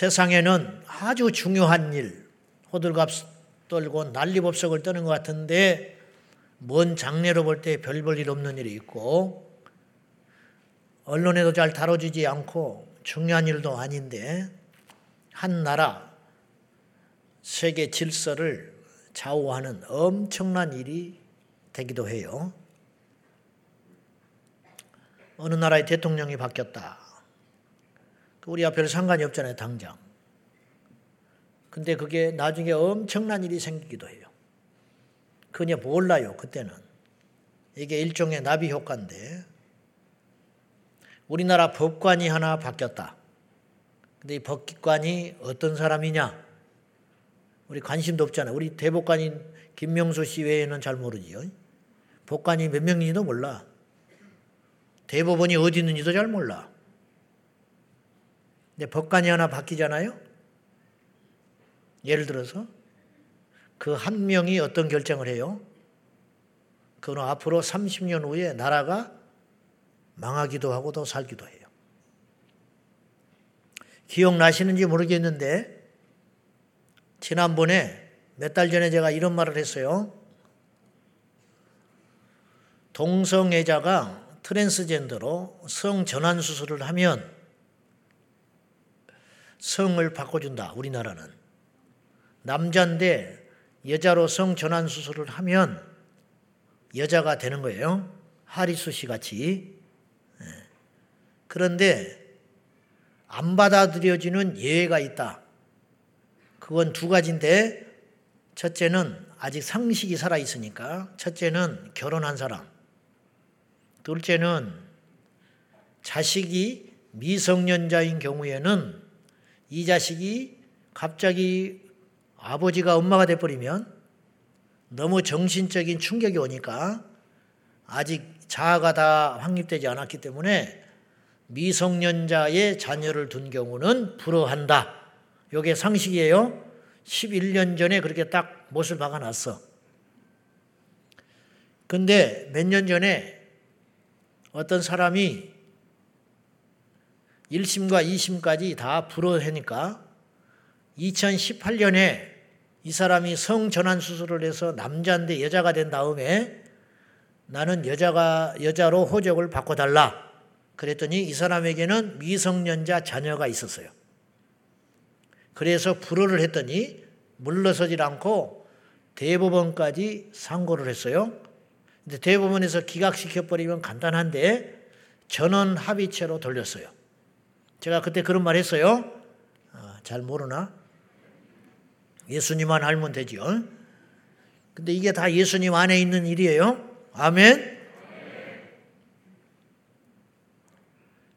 세상에는 아주 중요한 일, 호들갑 떨고 난리법석을 떠는 것 같은데 먼 장래로 볼 때 별 볼 일 없는 일이 있고 언론에도 잘 다뤄지지 않고 중요한 일도 아닌데 한 나라 세계 질서를 좌우하는 엄청난 일이 되기도 해요. 어느 나라의 대통령이 바뀌었다. 우리 앞에는 상관이 없잖아요, 당장. 근데 그게 나중에 엄청난 일이 생기기도 해요. 그냥 몰라요, 그때는. 이게 일종의 나비 효과인데. 우리나라 법관이 하나 바뀌었다. 근데 이 법관이 어떤 사람이냐? 우리 관심도 없잖아요. 우리 대법관인 김명수 씨 외에는 잘 모르지요. 법관이 몇 명인지도 몰라. 대법원이 어디 있는지도 잘 몰라. 근데 법관이 하나 바뀌잖아요? 예를 들어서 그 한 명이 어떤 결정을 해요? 그는 앞으로 30년 후에 나라가 망하기도 하고 또 살기도 해요. 기억나시는지 모르겠는데 지난번에 몇 달 전에 제가 이런 말을 했어요. 동성애자가 트랜스젠더로 성 전환 수술을 하면 성을 바꿔준다. 우리나라는 남자인데 여자로 성 전환 수술을 하면 여자가 되는 거예요. 하리수 씨 같이. 예. 그런데 안 받아들여지는 예외가 있다. 그건 두 가지인데 첫째는 아직 상식이 살아 있으니까 첫째는 결혼한 사람. 둘째는 자식이 미성년자인 경우에는 이 자식이 갑자기 아버지가 엄마가 돼버리면 너무 정신적인 충격이 오니까 아직 자아가 다 확립되지 않았기 때문에 미성년자의 자녀를 둔 경우는 불허한다. 이게 상식이에요. 11년 전에 그렇게 딱 못을 박아놨어. 근데 몇 년 전에 어떤 사람이 1심과 2심까지 다 불허하니까 2018년에 이 사람이 성전환 수술을 해서 남자인데 여자가 된 다음에 나는 여자가 여자로 호적을 바꿔달라. 그랬더니 이 사람에게는 미성년자 자녀가 있었어요. 그래서 불허를 했더니 물러서질 않고 대법원까지 상고를 했어요. 근데 대법원에서 기각시켜 버리면 간단한데 전원 합의체로 돌렸어요. 제가 그때 그런 말 했어요. 아, 잘 모르나? 예수님만 알면 되죠. 근데 이게 다 예수님 안에 있는 일이에요. 아멘.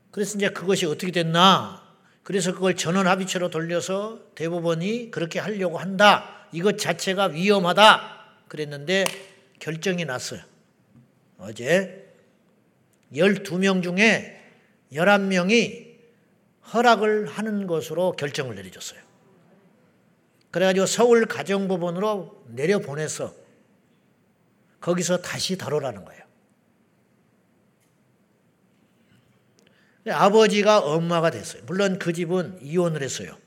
그래서 이제 그것이 어떻게 됐나? 그래서 그걸 전원 합의체로 돌려서 대법원이 그렇게 하려고 한다. 이것 자체가 위험하다. 그랬는데 결정이 났어요. 어제 12명 중에 11명이 허락을 하는 것으로 결정을 내려줬어요. 그래가지고 서울 가정법원으로 내려보내서 거기서 다시 다루라는 거예요. 아버지가 엄마가 됐어요. 물론 그 집은 이혼을 했어요.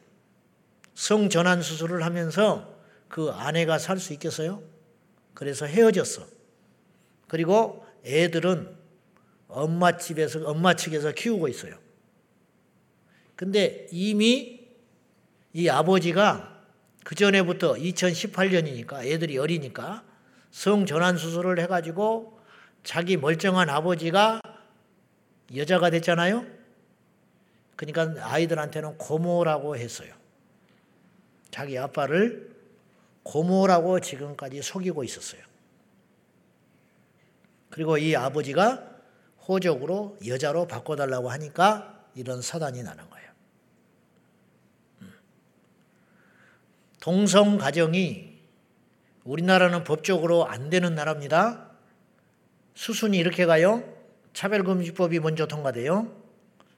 성전환 수술을 하면서 그 아내가 살 수 있겠어요? 그래서 헤어졌어. 그리고 애들은 엄마 집에서, 엄마 측에서 키우고 있어요. 근데 이미 이 아버지가 그 전에부터 2018년이니까 애들이 어리니까 성전환 수술을 해가지고 자기 멀쩡한 아버지가 여자가 됐잖아요. 그러니까 아이들한테는 고모라고 했어요. 자기 아빠를 고모라고 지금까지 속이고 있었어요. 그리고 이 아버지가 호적으로 여자로 바꿔달라고 하니까 이런 사단이 나는 거예요. 음. 동성 가정이 우리나라는 법적으로 안 되는 나라입니다. 수순이 이렇게 가요. 차별금지법이 먼저 통과돼요.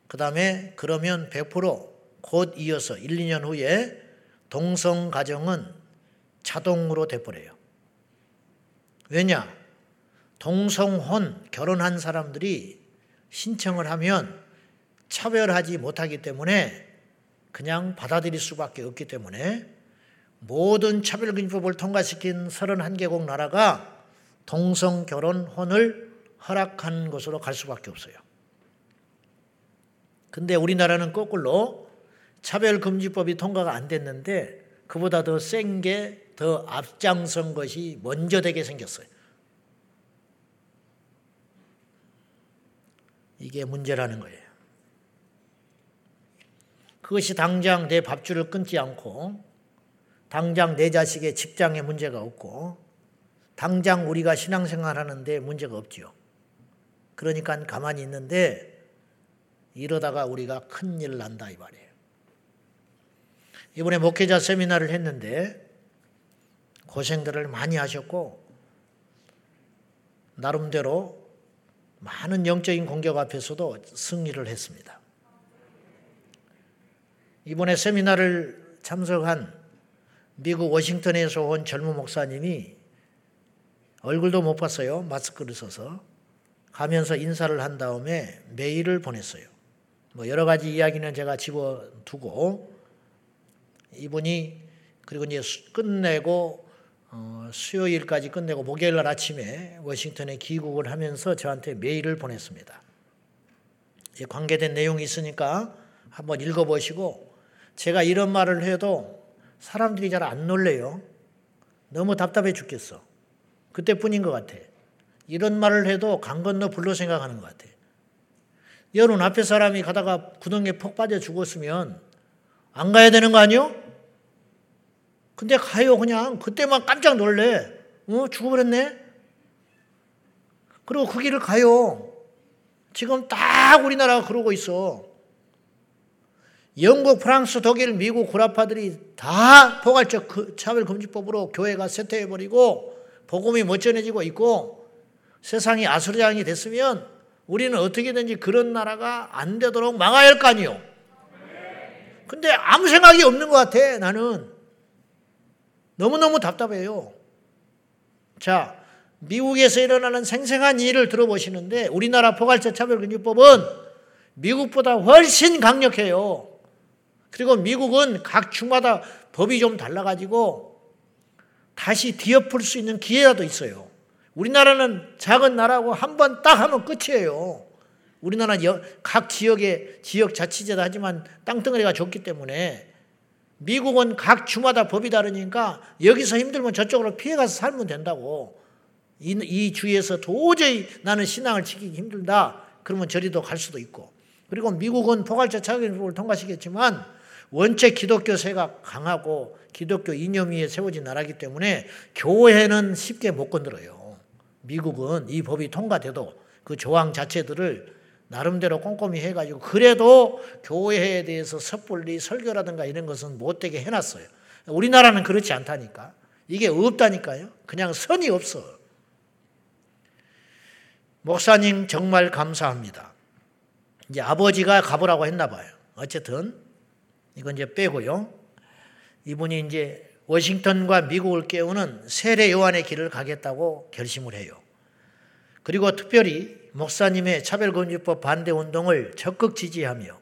그 다음에 그러면 100%곧 이어서 1, 2년 후에 동성 가정은 자동으로 돼버려요. 왜냐? 동성혼 결혼한 사람들이 신청을 하면 차별하지 못하기 때문에 그냥 받아들일 수밖에 없기 때문에 모든 차별금지법을 통과시킨 31개국 나라가 동성 결혼혼을 허락한 것으로 갈 수밖에 없어요. 근데 우리나라는 거꾸로 차별금지법이 통과가 안 됐는데 그보다 더 센 게 더 앞장선 것이 먼저 되게 생겼어요. 이게 문제라는 거예요. 그것이 당장 내 밥줄을 끊지 않고 당장 내 자식의 직장에 문제가 없고 당장 우리가 신앙생활 하는데 문제가 없지요. 그러니까 가만히 있는데 이러다가 우리가 큰일 난다 이 말이에요. 이번에 목회자 세미나를 했는데 고생들을 많이 하셨고 나름대로 많은 영적인 공격 앞에서도 승리를 했습니다. 이번에 세미나를 참석한 미국 워싱턴에서 온 젊은 목사님이 얼굴도 못 봤어요. 마스크를 써서. 가면서 인사를 한 다음에 메일을 보냈어요. 뭐 여러 가지 이야기는 제가 집어두고 이분이 그리고 이제 끝내고 어, 수요일까지 끝내고 목요일 날 아침에 워싱턴에 귀국을 하면서 저한테 메일을 보냈습니다. 관계된 내용이 있으니까 한번 읽어보시고 제가 이런 말을 해도 사람들이 잘 안 놀래요. 너무 답답해 죽겠어. 그때뿐인 것 같아. 이런 말을 해도 강 건너 불로 생각하는 것 같아. 여러분 앞에 사람이 가다가 구덩이에 폭 빠져 죽었으면 안 가야 되는 거 아니요? 근데 가요 그냥 그때만 깜짝 놀래. 어 죽어버렸네. 그리고 그 길을 가요. 지금 딱 우리나라가 그러고 있어. 영국, 프랑스, 독일, 미국 구라파들이 다 포괄적 그 차별금지법으로 교회가 쇠퇴해버리고 복음이 못 전해지고 있고 세상이 아수라장이 됐으면 우리는 어떻게든지 그런 나라가 안 되도록 막아야 할 거 아니요. 근데 아무 생각이 없는 것 같아, 나는. 너무너무 답답해요. 자, 미국에서 일어나는 생생한 일을 들어보시는데 우리나라 포괄적 차별금지법은 미국보다 훨씬 강력해요. 그리고 미국은 각 주마다 법이 좀 달라가지고 다시 뒤엎을 수 있는 기회라도 있어요. 우리나라는 작은 나라고 한 번 딱 하면 끝이에요. 우리나라 각 지역의 지역 자치제다 하지만 땅덩어리가 좁기 때문에 미국은 각 주마다 법이 다르니까 여기서 힘들면 저쪽으로 피해가서 살면 된다고. 이, 이 주에서 도저히 나는 신앙을 지키기 힘들다. 그러면 저리도 갈 수도 있고. 그리고 미국은 포괄적 자격을 통과시켰지만 원체 기독교세가 강하고 기독교 이념 위에 세워진 나라이기 때문에 교회는 쉽게 못 건드려요. 미국은 이 법이 통과돼도 그 조항 자체들을 나름대로 꼼꼼히 해가지고 그래도 교회에 대해서 섣불리 설교라든가 이런 것은 못되게 해놨어요. 우리나라는 그렇지 않다니까. 이게 없다니까요. 그냥 선이 없어. 목사님 정말 감사합니다. 이제 아버지가 가보라고 했나 봐요. 어쨌든 이건 이제 빼고요. 이분이 이제 워싱턴과 미국을 깨우는 세례 요한의 길을 가겠다고 결심을 해요. 그리고 특별히 목사님의 차별금지법 반대 운동을 적극 지지하며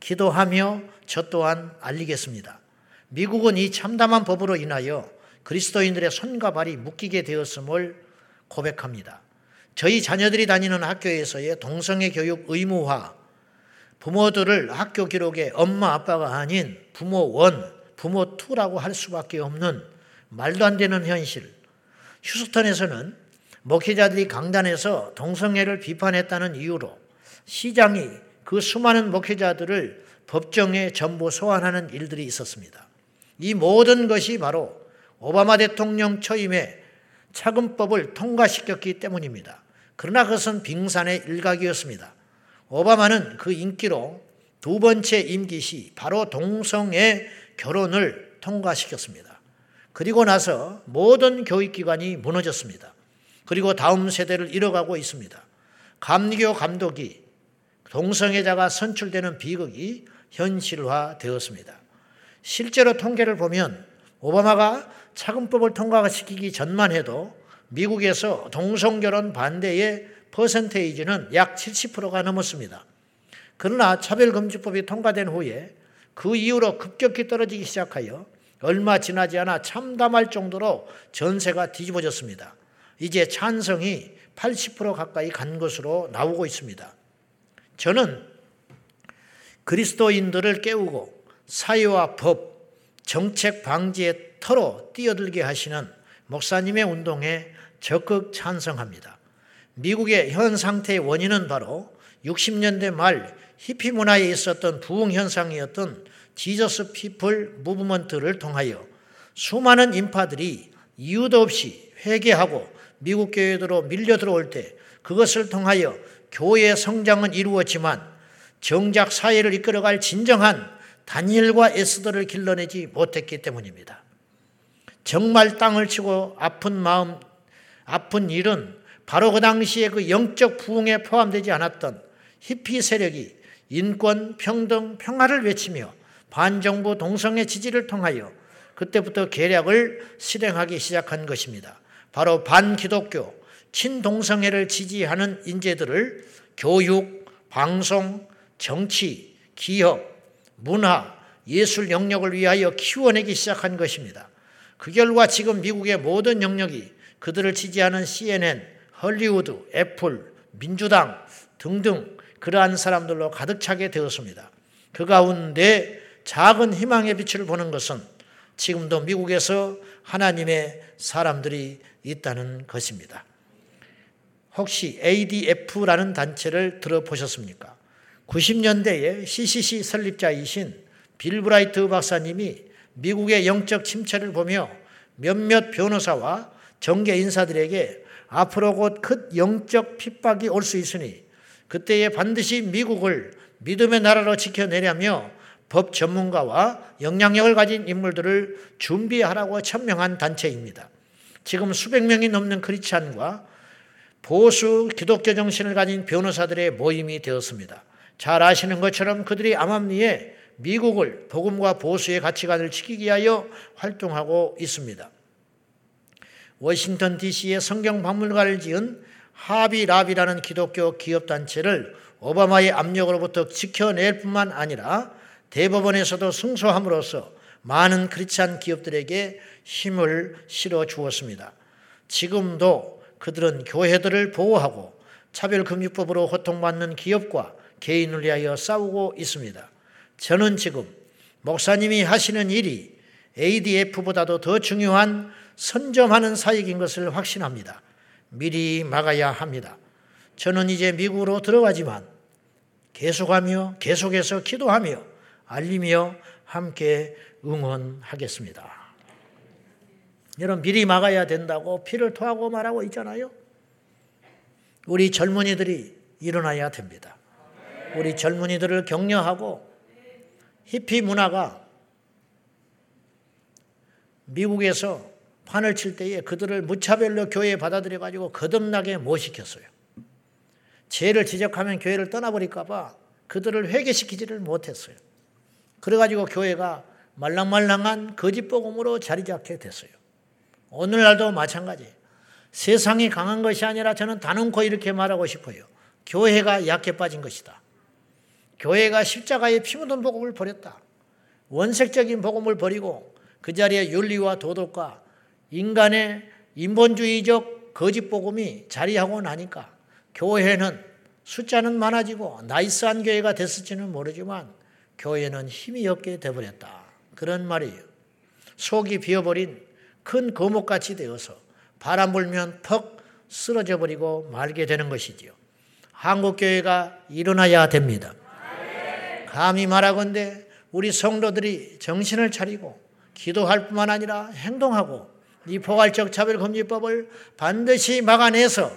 기도하며 저 또한 알리겠습니다. 미국은 이 참담한 법으로 인하여 그리스도인들의 손과 발이 묶이게 되었음을 고백합니다. 저희 자녀들이 다니는 학교에서의 동성애 교육 의무화, 부모들을 학교 기록에 엄마 아빠가 아닌 부모 원, 부모 투라고 할 수밖에 없는 말도 안 되는 현실. 휴스턴에서는 목회자들이 강단에서 동성애를 비판했다는 이유로 시장이 그 수많은 목회자들을 법정에 전부 소환하는 일들이 있었습니다. 이 모든 것이 바로 오바마 대통령 처임에 차근법을 통과시켰기 때문입니다. 그러나 그것은 빙산의 일각이었습니다. 오바마는 그 인기로 두 번째 임기 시 바로 동성애 결혼을 통과시켰습니다. 그리고 나서 모든 교육기관이 무너졌습니다. 그리고 다음 세대를 잃어가고 있습니다. 감리교 감독이 동성애자가 선출되는 비극이 현실화되었습니다. 실제로 통계를 보면 오바마가 차근법을 통과시키기 전만 해도 미국에서 동성결혼 반대의 퍼센테이지는 약 70%가 넘었습니다. 그러나 차별금지법이 통과된 후에 그 이후로 급격히 떨어지기 시작하여 얼마 지나지 않아 참담할 정도로 전세가 뒤집어졌습니다. 이제 찬성이 80% 가까이 간 것으로 나오고 있습니다. 저는 그리스도인들을 깨우고 사회와 법, 정책 방지의 터로 뛰어들게 하시는 목사님의 운동에 적극 찬성합니다. 미국의 현 상태의 원인은 바로 60년대 말 히피 문화에 있었던 부흥 현상이었던 지저스 피플 무브먼트를 통하여 수많은 인파들이 이유도 없이 회개하고 미국 교회로 밀려 들어올 때 그것을 통하여 교회의 성장은 이루었지만 정작 사회를 이끌어갈 진정한 다니엘과 에스더를 길러내지 못했기 때문입니다. 정말 땅을 치고 아픈 마음, 아픈 일은 바로 그 당시에 그 영적 부흥에 포함되지 않았던 히피 세력이 인권, 평등, 평화를 외치며 반정부 동성애 지지를 통하여 그때부터 계략을 실행하기 시작한 것입니다. 바로 반기독교, 친동성애를 지지하는 인재들을 교육, 방송, 정치, 기업, 문화, 예술 영역을 위하여 키워내기 시작한 것입니다. 그 결과 지금 미국의 모든 영역이 그들을 지지하는 CNN, 헐리우드, 애플, 민주당 등등 그러한 사람들로 가득 차게 되었습니다. 그 가운데 작은 희망의 빛을 보는 것은 지금도 미국에서 하나님의 사람들이 있다는 것입니다. 혹시 ADF라는 단체를 들어보셨습니까? 90년대에 CCC 설립자이신 빌 브라이트 박사님이 미국의 영적 침체를 보며 몇몇 변호사와 정계 인사들에게 앞으로 곧큰 영적 핍박이 올 수 있으니 그때에 반드시 미국을 믿음의 나라로 지켜내려며 법 전문가와 영향력을 가진 인물들을 준비하라고 천명한 단체입니다. 지금 수백 명이 넘는 크리스찬과 보수 기독교 정신을 가진 변호사들의 모임이 되었습니다. 잘 아시는 것처럼 그들이 암암리에 미국을 복음과 보수의 가치관을 지키기 위하여 활동하고 있습니다. 워싱턴 DC의 성경 박물관을 지은 하비랍이라는 기독교 기업단체를 오바마의 압력으로부터 지켜낼 뿐만 아니라 대법원에서도 승소함으로써 많은 크리스찬 기업들에게 힘을 실어 주었습니다. 지금도 그들은 교회들을 보호하고 차별금융법으로 고통받는 기업과 개인을 위하여 싸우고 있습니다. 저는 지금 목사님이 하시는 일이 ADF보다도 더 중요한 선점하는 사역인 것을 확신합니다. 미리 막아야 합니다. 저는 이제 미국으로 들어가지만 계속하며 계속해서 기도하며 알리며 함께 응원하겠습니다. 여러분 미리 막아야 된다고 피를 토하고 말하고 있잖아요. 우리 젊은이들이 일어나야 됩니다. 우리 젊은이들을 격려하고 히피 문화가 미국에서 판을 칠 때에 그들을 무차별로 교회에 받아들여 가지고 거듭나게 못 시켰어요. 죄를 지적하면 교회를 떠나버릴까봐 그들을 회개시키지를 못했어요. 그래가지고 교회가 말랑말랑한 거짓 복음으로 자리 잡게 됐어요. 오늘날도 마찬가지. 세상이 강한 것이 아니라 저는 단언코 이렇게 말하고 싶어요. 교회가 약해 빠진 것이다. 교회가 십자가의 피 묻은 복음을 버렸다. 원색적인 복음을 버리고 그 자리에 윤리와 도덕과 인간의 인본주의적 거짓 복음이 자리하고 나니까 교회는 숫자는 많아지고 나이스한 교회가 됐을지는 모르지만 교회는 힘이 없게 되버렸다. 그런 말이에요. 속이 비어버린 큰 거목같이 되어서 바람 불면 퍽 쓰러져 버리고 말게 되는 것이지요. 한국 교회가 일어나야 됩니다. 감히 말하건대 우리 성도들이 정신을 차리고 기도할 뿐만 아니라 행동하고 이 포괄적 차별금지법을 반드시 막아내서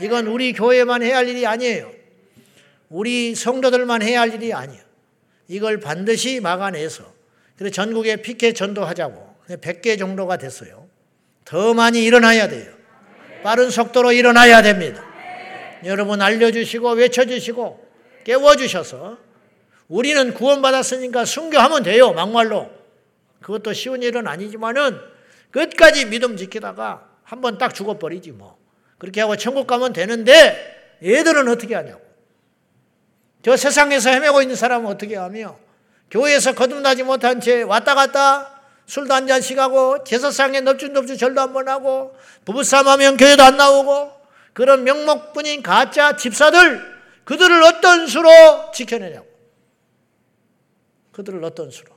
이건 우리 교회만 해야 할 일이 아니에요. 우리 성도들만 해야 할 일이 아니에요. 이걸 반드시 막아내서 그래서 전국에 피켓 전도하자고 100개 정도가 됐어요. 더 많이 일어나야 돼요. 빠른 속도로 일어나야 됩니다. 여러분 알려주시고 외쳐주시고 깨워주셔서 우리는 구원받았으니까 순교하면 돼요. 막말로. 그것도 쉬운 일은 아니지만은 끝까지 믿음 지키다가 한 번 딱 죽어버리지 뭐. 그렇게 하고 천국 가면 되는데 얘들은 어떻게 하냐고. 저 세상에서 헤매고 있는 사람은 어떻게 하며 교회에서 거듭나지 못한 채 왔다 갔다 술도 한 잔씩 하고 제사상에 넙죽넙죽 절도 한 번 하고 부부싸움 하면 교회도 안 나오고 그런 명목뿐인 가짜 집사들 그들을 어떤 수로 지켜내냐고 그들을 어떤 수로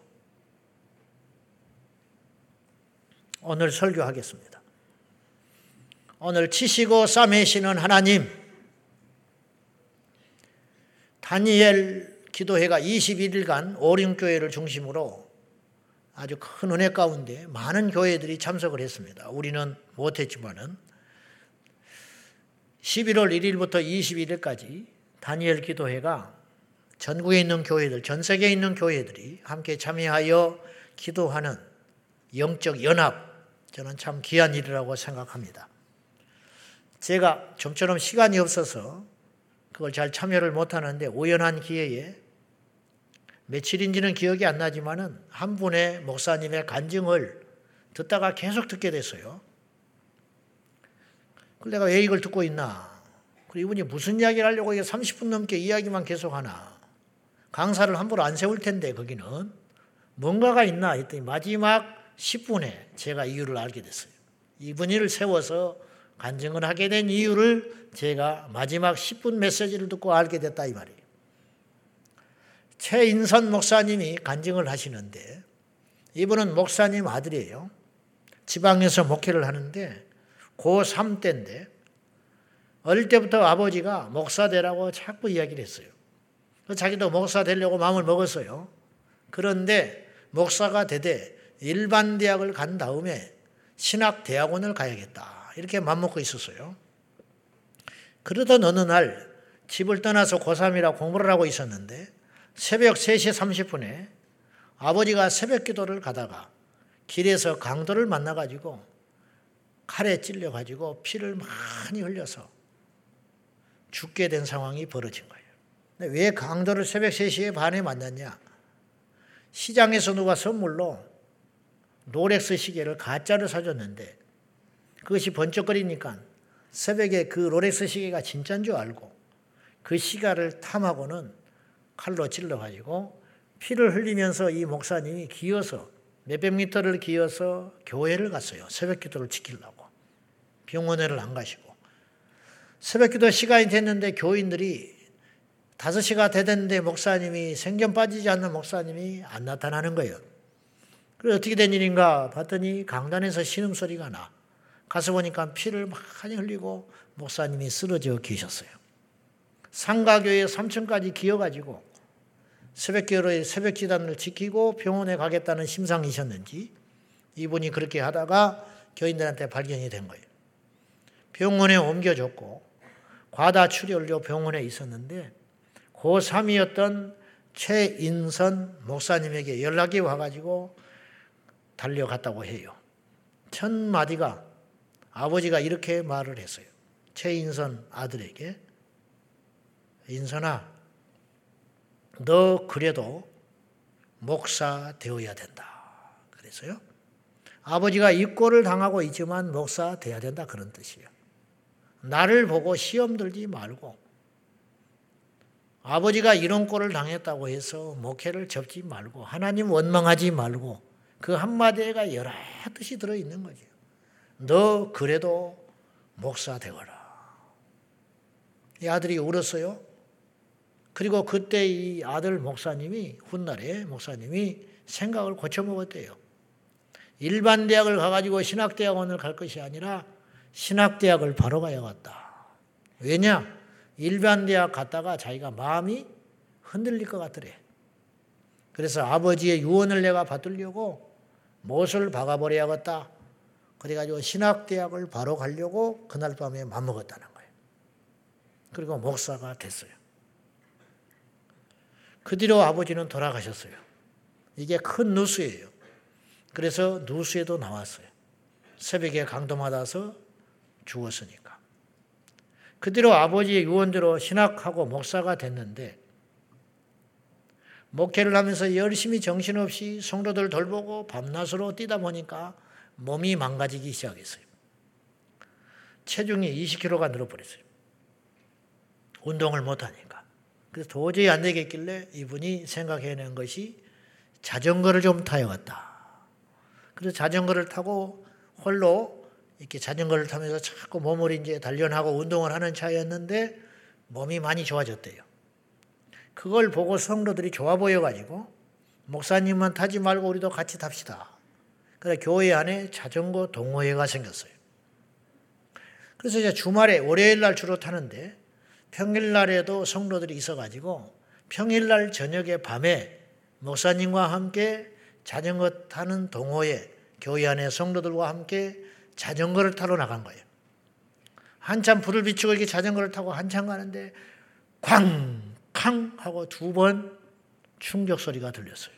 오늘 설교하겠습니다. 오늘 치시고 싸매시는 하나님 다니엘 기도회가 21일간 오림교회를 중심으로 아주 큰 은혜 가운데 많은 교회들이 참석을 했습니다. 우리는 못했지만은 11월 1일부터 21일까지 다니엘 기도회가 전국에 있는 교회들, 전 세계에 있는 교회들이 함께 참여하여 기도하는 영적 연합, 저는 참 귀한 일이라고 생각합니다. 제가 좀처럼 시간이 없어서 그걸 잘 참여를 못하는데 우연한 기회에 며칠인지는 기억이 안 나지만은 한 분의 목사님의 간증을 듣다가 계속 듣게 됐어요. 그래 내가 왜 이걸 듣고 있나? 그리고 이분이 무슨 이야기를 하려고 30분 넘게 이야기만 계속 하나? 강사를 함부로 안 세울 텐데 거기는 뭔가가 있나 했더니 마지막 10분에 제가 이유를 알게 됐어요. 이분이를 세워서 간증을 하게 된 이유를 제가 마지막 10분 메시지를 듣고 알게 됐다 이 말이에요. 최인선 목사님이 간증을 하시는데 이분은 목사님 아들이에요. 지방에서 목회를 하는데 고3 때인데 어릴 때부터 아버지가 목사 되라고 자꾸 이야기를 했어요. 자기도 목사 되려고 마음을 먹었어요. 그런데 목사가 되되 일반 대학을 간 다음에 신학 대학원을 가야겠다. 이렇게 맘먹고 있었어요. 그러던 어느 날 집을 떠나서 고3이라 공부를 하고 있었는데 새벽 3시 30분에 아버지가 새벽 기도를 가다가 길에서 강도를 만나가지고 칼에 찔려가지고 피를 많이 흘려서 죽게 된 상황이 벌어진 거예요. 왜 강도를 새벽 3시에 반에 만났냐? 시장에서 누가 선물로 롤렉스 시계를 가짜로 사줬는데 그것이 번쩍거리니까 새벽에 그 롤렉스 시계가 진짜인 줄 알고 그 시가를 탐하고는 칼로 찔러가지고 피를 흘리면서 이 목사님이 기어서 몇백 미터를 기어서 교회를 갔어요. 새벽 기도를 지키려고. 병원에를 안 가시고. 새벽 기도 시간이 됐는데 교인들이 5시가 되는데 목사님이 생전 빠지지 않는 목사님이 안 나타나는 거예요. 그래서 어떻게 된 일인가 봤더니 강단에서 신음소리가 나. 가서 보니까 피를 많이 흘리고 목사님이 쓰러져 계셨어요. 상가교회 3층까지 기어가지고 새벽기도에 새벽 기단을 지키고 병원에 가겠다는 심상이셨는지 이분이 그렇게 하다가 교인들한테 발견이 된 거예요. 병원에 옮겨졌고 과다 출혈로 병원에 있었는데 고3이었던 최인선 목사님에게 연락이 와가지고 달려갔다고 해요. 첫 마디가 아버지가 이렇게 말을 했어요. 최인선 아들에게 인선아 너 그래도 목사 되어야 된다. 그래서요. 아버지가 입고를 당하고 있지만 목사 돼야 된다 그런 뜻이에요. 나를 보고 시험 들지 말고 아버지가 이런 꼴을 당했다고 해서 목회를 접지 말고 하나님 원망하지 말고 그 한마디가 여러 뜻이 들어있는 거죠. 너 그래도 목사 되거라. 이 아들이 울었어요. 그리고 그때 이 아들 목사님이 훗날에 목사님이 생각을 고쳐먹었대요. 일반 대학을 가가지고 신학대학원을 갈 것이 아니라 신학대학을 바로 가야겠다. 왜냐? 일반 대학 갔다가 자기가 마음이 흔들릴 것 같더래. 그래서 아버지의 유언을 내가 받으려고 못을 박아버려야겠다. 그래가지고 신학대학을 바로 가려고 그날 밤에 맘먹었다는 거예요. 그리고 목사가 됐어요. 그 뒤로 아버지는 돌아가셨어요. 이게 큰 누수예요. 그래서 누수에도 나왔어요. 새벽에 강도받아서 죽었으니까. 그 뒤로 아버지의 유언대로 신학하고 목사가 됐는데 목회를 하면서 열심히 정신없이 성도들 돌보고 밤낮으로 뛰다 보니까 몸이 망가지기 시작했어요. 체중이 20kg가 늘어버렸어요. 운동을 못하니까. 그래서 도저히 안 되겠길래 이분이 생각해낸 것이 자전거를 좀 타야겠다. 그래서 자전거를 타고 홀로 이렇게 자전거를 타면서 자꾸 몸을 이제 단련하고 운동을 하는 차였는데 몸이 많이 좋아졌대요. 그걸 보고 성도들이 좋아 보여가지고 목사님만 타지 말고 우리도 같이 탑시다. 그래 교회 안에 자전거 동호회가 생겼어요. 그래서 이제 주말에 월요일 날 주로 타는데 평일 날에도 성도들이 있어가지고 평일 날 저녁에 밤에 목사님과 함께 자전거 타는 동호회 교회 안에 성도들과 함께 자전거를 타러 나간 거예요. 한참 불을 비추고 이렇게 자전거를 타고 한참 가는데 쾅! 하고 두 번 충격 소리가 들렸어요.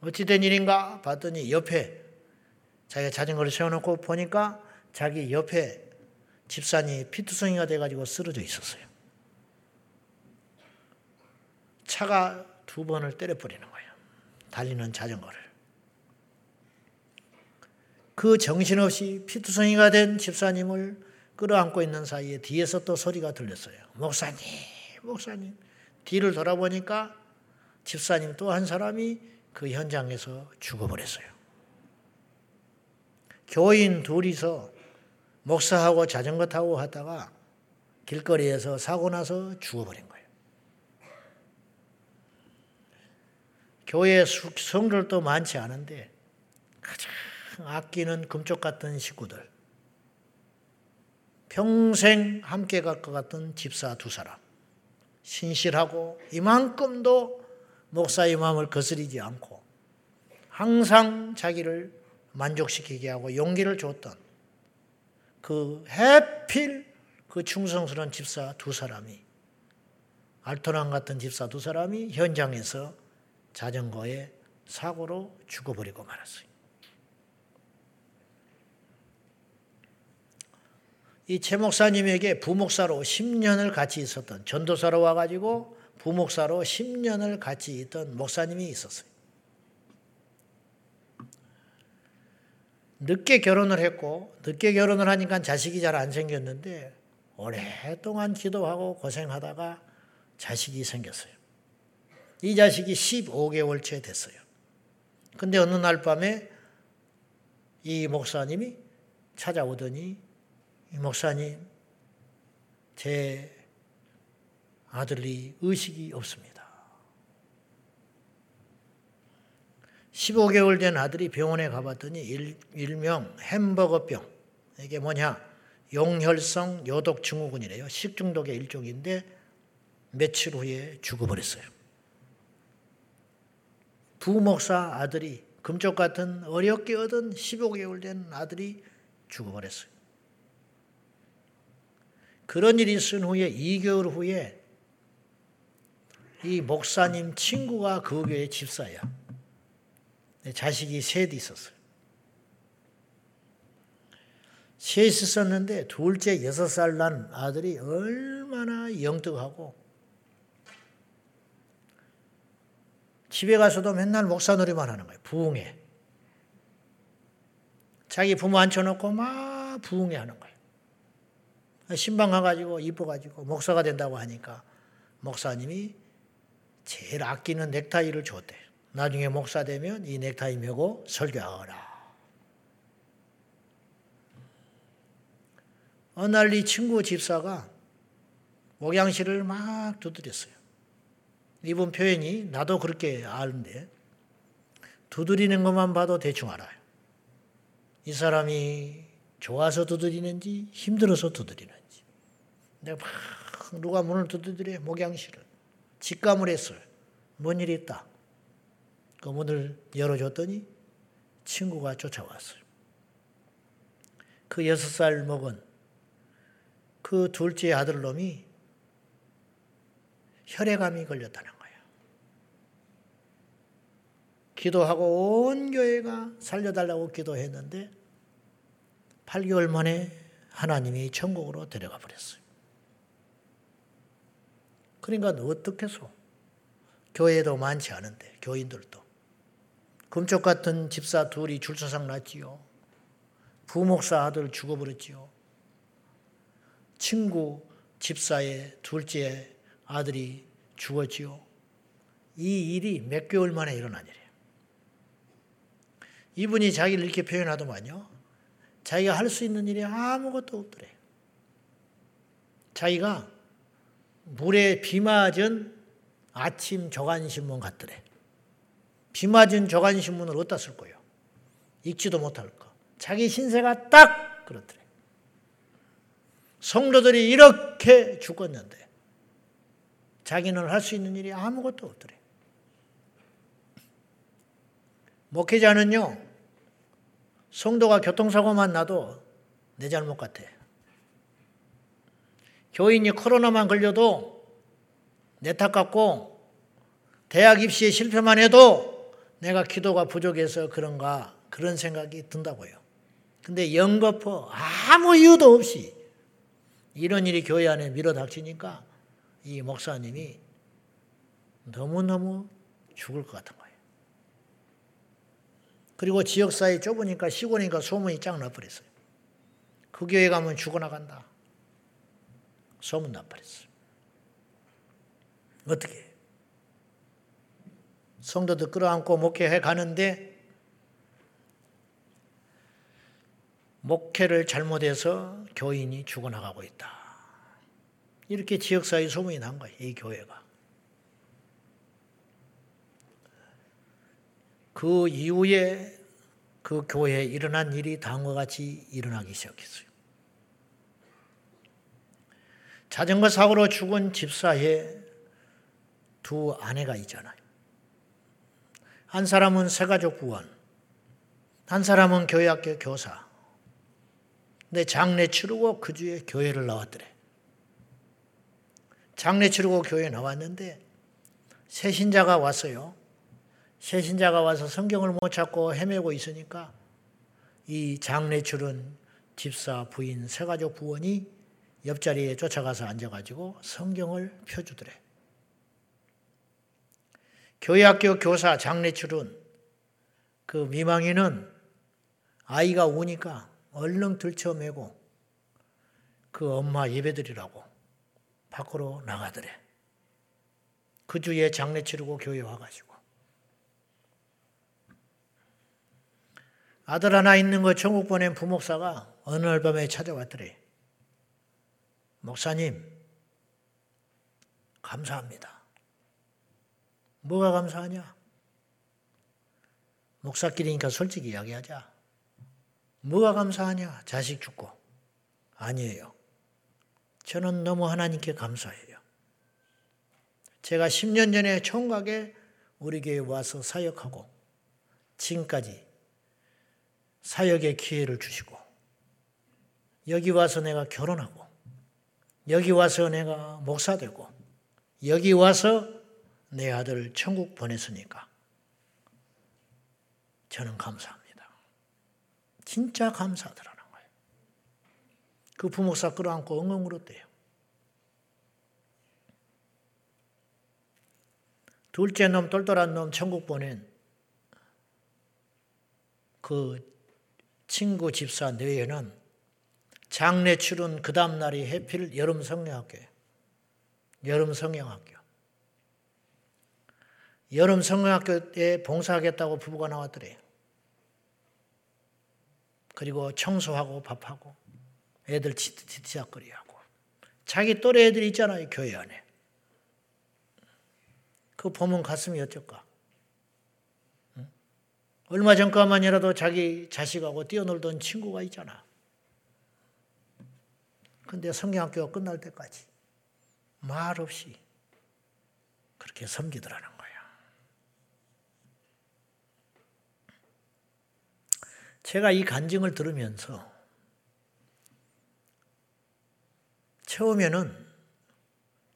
어찌된 일인가 봤더니 옆에 자기가 자전거를 세워놓고 보니까 자기 옆에 집산이 피투성이가 돼가지고 쓰러져 있었어요. 차가 두 번을 때려버리는 거예요. 달리는 자전거를. 그 정신없이 피투성이가 된 집사님을 끌어안고 있는 사이에 뒤에서 또 소리가 들렸어요. 목사님, 목사님. 뒤를 돌아보니까 집사님 또 한 사람이 그 현장에서 죽어버렸어요. 교인 둘이서 목사하고 자전거 타고 하다가 길거리에서 사고 나서 죽어버린 거예요. 교회 성들도 많지 않은데 가장 아끼는 금쪽 같은 식구들, 평생 함께 갈 것 같은 집사 두 사람, 신실하고 이만큼도 목사의 마음을 거스리지 않고 항상 자기를 만족시키게 하고 용기를 줬던 그 해필 그 충성스러운 집사 두 사람이 알토란 같은 집사 두 사람이 현장에서 자전거에 사고로 죽어버리고 말았어요. 이 최 목사님에게 부목사로 10년을 같이 있었던 전도사로 와가지고 부목사로 10년을 같이 있던 목사님이 있었어요. 늦게 결혼을 했고 늦게 결혼을 하니까 자식이 잘 안 생겼는데 오랫동안 기도하고 고생하다가 자식이 생겼어요. 이 자식이 15개월째 됐어요. 근데 어느 날 밤에 이 목사님이 찾아오더니 이 목사님 제 아들이 의식이 없습니다. 15개월 된 아들이 병원에 가봤더니 일, 일명 햄버거병. 이게 뭐냐? 용혈성 요독 증후군이래요. 식중독의 일종인데 며칠 후에 죽어버렸어요. 부목사 아들이 금쪽 같은 어렵게 얻은 15개월 된 아들이 죽어버렸어요. 그런 일이 있은 후에 2개월 후에 이 목사님 친구가 그 교회 집사야. 자식이 셋 있었어요. 셋 있었는데 둘째 여섯 살 난 아들이 얼마나 영특하고 집에 가서도 맨날 목사 놀이만 하는 거예요. 부흥회. 자기 부모 앉혀놓고 막 부흥회 하는 거예요. 신방 가가지고 이뻐가지고 목사가 된다고 하니까 목사님이 제일 아끼는 넥타이를 줬대. 나중에 목사 되면 이 넥타이 메고 설교하거라. 어느 날 이 친구 집사가 목양실을 막 두드렸어요. 이분 표현이 나도 그렇게 아는데 두드리는 것만 봐도 대충 알아요. 이 사람이 좋아서 두드리는지 힘들어서 두드리는지. 내가 막 누가 문을 두드려 목양실을 직감을 했어요. 뭔 일이 있다. 그 문을 열어줬더니 친구가 쫓아왔어요. 그 여섯 살 먹은 그 둘째 아들 놈이 혈액암이 걸렸다는 거예요. 기도하고 온 교회가 살려달라고 기도했는데 8개월 만에 하나님이 천국으로 데려가 버렸어요. 그러니까 어떻게 해서 교회도 많지 않은데 교인들도 금쪽 같은 집사 둘이 줄서상 났지요. 부목사 아들 죽어버렸지요. 친구 집사의 둘째 아들이 죽었지요. 이 일이 몇 개월 만에 일어난 일이에요. 이분이 자기를 이렇게 표현하더만요. 자기가 할 수 있는 일이 아무것도 없더래. 자기가 물에 비 맞은 아침 조간신문 같더래. 비 맞은 조간신문을 어디다 쓸 거예요? 읽지도 못할 거. 자기 신세가 딱 그렇더래. 성도들이 이렇게 죽었는데 자기는 할 수 있는 일이 아무것도 없더래. 목회자는요, 성도가 교통사고만 나도 내 잘못 같아. 교인이 코로나만 걸려도 내 탓 같고, 대학 입시에 실패만 해도 내가 기도가 부족해서 그런가, 그런 생각이 든다고요. 근데 영거포 아무 이유도 없이 이런 일이 교회 안에 밀어닥치니까 이 목사님이 너무너무 죽을 것 같은 거예요. 그리고 지역사회 좁으니까 시골이니까 소문이 쫙 나버렸어요. 그 교회 가면 죽어나간다. 소문 나 버렸어요. 어떻게? 성도들 끌어안고 목회해 가는데 목회를 잘못해서 교인이 죽어나가고 있다. 이렇게 지역사회 소문이 난 거예요. 이 교회가. 그 이후에 그 교회에 일어난 일이 다음과 같이 일어나기 시작했어요. 자전거 사고로 죽은 집사의 두 아내가 있잖아요. 한 사람은 세가족 부원, 한 사람은 교회학교 교사, 내 장례 치르고 그 주에 교회를 나왔더래. 장례 치르고 교회 나왔는데 새 신자가 왔어요. 새 신자가 와서 성경을 못 찾고 헤매고 있으니까 이 장례 치른 집사 부인 세가족 부원이 옆자리에 쫓아가서 앉아가지고 성경을 펴주더래. 교회학교 교사 장례 치른 그 미망이는 아이가 우니까 얼른 들쳐매고 그 엄마 예배드리라고 밖으로 나가더래. 그 주에 장례 치르고 교회 와가지고. 아들 하나 있는 거 천국 보낸 부목사가 어느 날 밤에 찾아왔더래. 목사님, 감사합니다. 뭐가 감사하냐? 목사끼리니까 솔직히 이야기하자. 뭐가 감사하냐? 자식 죽고. 아니에요. 저는 너무 하나님께 감사해요. 제가 10년 전에 총각에 우리 교회 와서 사역하고 지금까지 사역의 기회를 주시고 여기 와서 내가 결혼하고 여기 와서 내가 목사 되고 여기 와서 내 아들 천국 보냈으니까 저는 감사합니다. 진짜 감사하더라는 거예요. 그 부목사 끌어안고 엉엉 울었대요. 둘째 놈, 똘똘한 놈, 천국 보낸 그 친구 집사 뇌에는 장례 치른 그 다음 날이 해필 여름 성령학교예요. 여름 성령학교. 여름 성령학교에 봉사하겠다고 부부가 나왔더래요. 그리고 청소하고 밥하고 애들 치티치작거리하고 자기 또래 애들 있잖아요 교회 안에 그 보면 가슴이 어쩔까 얼마 전까만이라도 자기 자식하고 뛰어놀던 친구가 있잖아 근데 성경학교가 끝날 때까지 말 없이 그렇게 섬기더라는 거야 제가 이 간증을 들으면서 처음에는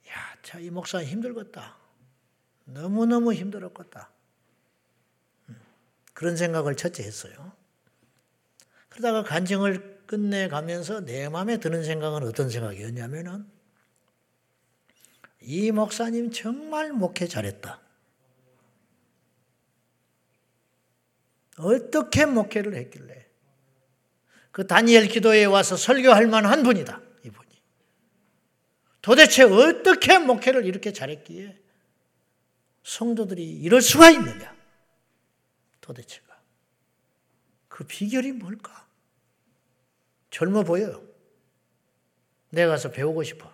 야, 자, 이 목사 힘들겠다. 너무너무 힘들었겠다. 음, 그런 생각을 첫째 했어요. 그러다가 간증을 끝내가면서 내 마음에 드는 생각은 어떤 생각이었냐면은 이 목사님 정말 목회 잘했다. 어떻게 목회를 했길래 그 다니엘 기도에 와서 설교할 만한 분이다. 이분이. 도대체 어떻게 목회를 이렇게 잘했기에 성도들이 이럴 수가 있느냐? 도대체가. 그 비결이 뭘까? 젊어 보여요. 내가 가서 배우고 싶어.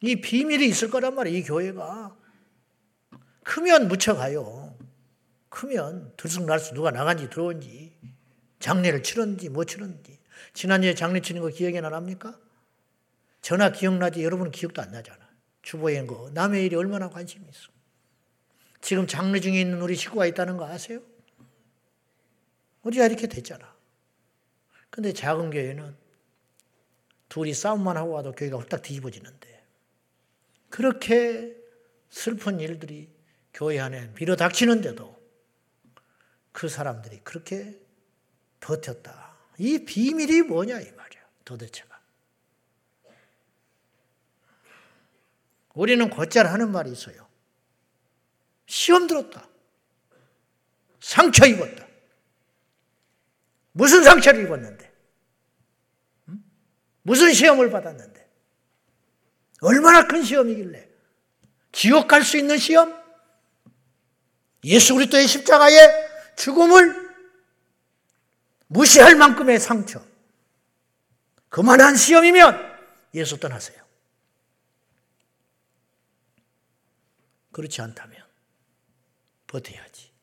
이 비밀이 있을 거란 말이에요, 이 교회가. 크면 묻혀가요. 크면 들쑥날쑥 누가 나간지 들어온지, 장례를 치렀는지 못 치렀는지. 지난주에 장례 치는 거 기억이 나 납니까? 전화 기억나지 여러분 기억도 안 나잖아. 주보인 거. 남의 일이 얼마나 관심이 있어. 지금 장례 중에 있는 우리 식구가 있다는 거 아세요? 우리가 이렇게 됐잖아. 근데 작은 교회는 둘이 싸움만 하고 와도 교회가 홀딱 뒤집어지는데 그렇게 슬픈 일들이 교회 안에 밀어닥치는데도 그 사람들이 그렇게 버텼다. 이 비밀이 뭐냐 이 말이야. 도대체가. 우리는 곧잘 하는 말이 있어요. 시험 들었다. 상처 입었다. 무슨 상처를 입었는데? 무슨 시험을 받았는데? 얼마나 큰 시험이길래? 지옥 갈 수 있는 시험? 예수 그리스도의 십자가의 죽음을 무시할 만큼의 상처. 그만한 시험이면 예수 떠나세요. 그렇지 않다면 버텨야지.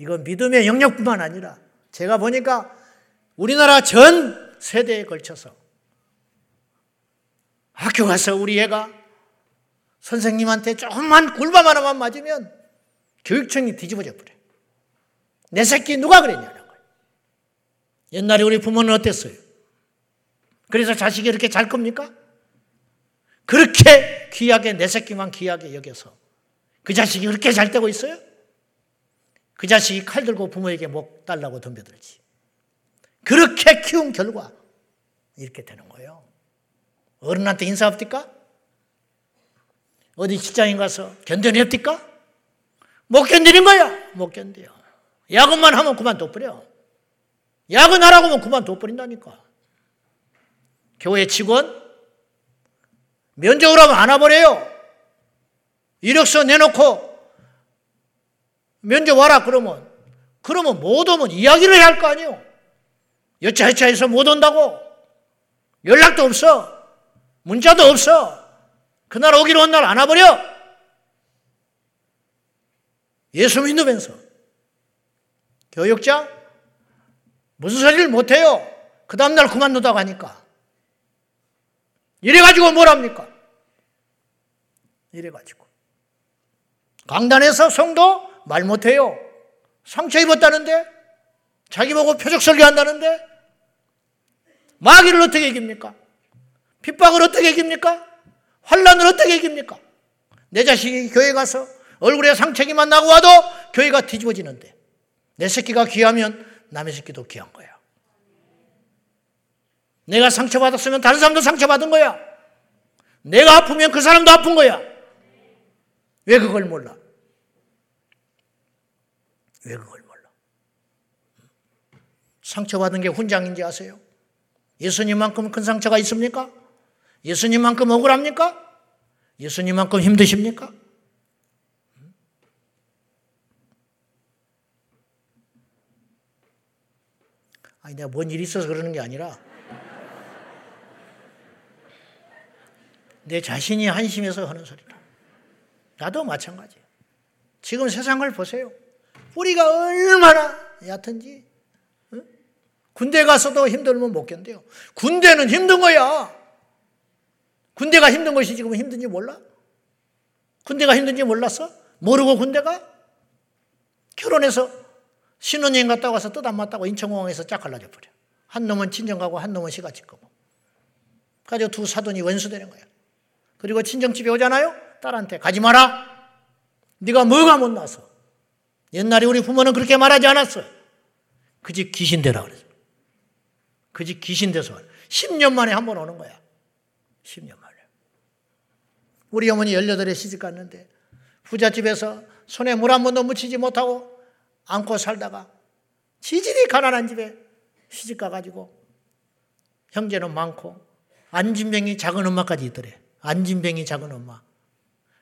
이건 믿음의 영역뿐만 아니라 제가 보니까 우리나라 전 세대에 걸쳐서 학교 가서 우리 애가 선생님한테 조금만 굴밤 하나만 맞으면 교육청이 뒤집어져 버려. 내 새끼 누가 그랬냐는 거예요. 옛날에 우리 부모는 어땠어요? 그래서 자식이 이렇게 잘 겁니까? 그렇게 귀하게 내 새끼만 귀하게 여겨서 그 자식이 그렇게 잘 되고 있어요? 그 자식이 칼 들고 부모에게 목 달라고 덤벼들지. 그렇게 키운 결과 이렇게 되는 거예요. 어른한테 인사 합니까? 어디 직장인 가서 견뎌냅니까? 못 견디는 거야. 못 견뎌요. 야근만 하면 그만둬버려. 야근하라고 하면 그만둬버린다니까. 교회 직원 면접을 하면 안 와버려요. 이력서 내놓고 면접 와라 그러면 그러면 못 오면 이야기를 해야 할 거 아니에요. 여차여차해서 못 온다고 연락도 없어. 문자도 없어. 그날 오기로 한 날 안 와버려. 예수 믿으면서 교육자 무슨 소리를 못해요. 그 다음날 그만두다고 하니까. 이래가지고 뭘 합니까? 이래가지고. 강단에서 성도 말 못해요. 상처 입었다는데? 자기 보고 표적 설교한다는데? 마귀를 어떻게 이깁니까? 핍박을 어떻게 이깁니까? 환란을 어떻게 이깁니까? 내 자식이 교회 가서 얼굴에 상처기만 나고 와도 교회가 뒤집어지는데 내 새끼가 귀하면 남의 새끼도 귀한 거야. 내가 상처받았으면 다른 사람도 상처받은 거야. 내가 아프면 그 사람도 아픈 거야. 왜 그걸 몰라? 왜 그걸 몰라? 상처받은 게 훈장인지 아세요? 예수님만큼 큰 상처가 있습니까? 예수님만큼 억울합니까? 예수님만큼 힘드십니까? 아니, 내가 뭔 일이 있어서 그러는 게 아니라, 내 자신이 한심해서 하는 소리다. 나도 마찬가지예요. 지금 세상을 보세요. 뿌리가 얼마나 얕은지. 응? 군대 가서도 힘들면 못 견뎌요. 군대는 힘든 거야. 군대가 힘든 것이 지금 힘든지 몰라? 군대가 힘든지 몰랐어? 모르고 군대가? 결혼해서 신혼여행 갔다 와서 뜻 안 맞다고 인천공항에서 짝 갈라져 버려. 한 놈은 친정 가고 한 놈은 시가집 가고. 가지고 두 사돈이 원수되는 거야. 그리고 친정집에 오잖아요? 딸한테 가지 마라. 네가 뭐가 못나서. 옛날에 우리 부모는 그렇게 말하지 않았어. 그집 귀신 되라 그랬어. 그집 귀신 돼서 10년 만에 한 번 오는 거야. 10년 만에. 우리 어머니 18에 시집 갔는데 부잣집에서 손에 물 한 번도 묻히지 못하고 안고 살다가 지질이 가난한 집에 시집 가가지고 형제는 많고 안진병이 작은 엄마까지 있더래. 안진병이 작은 엄마.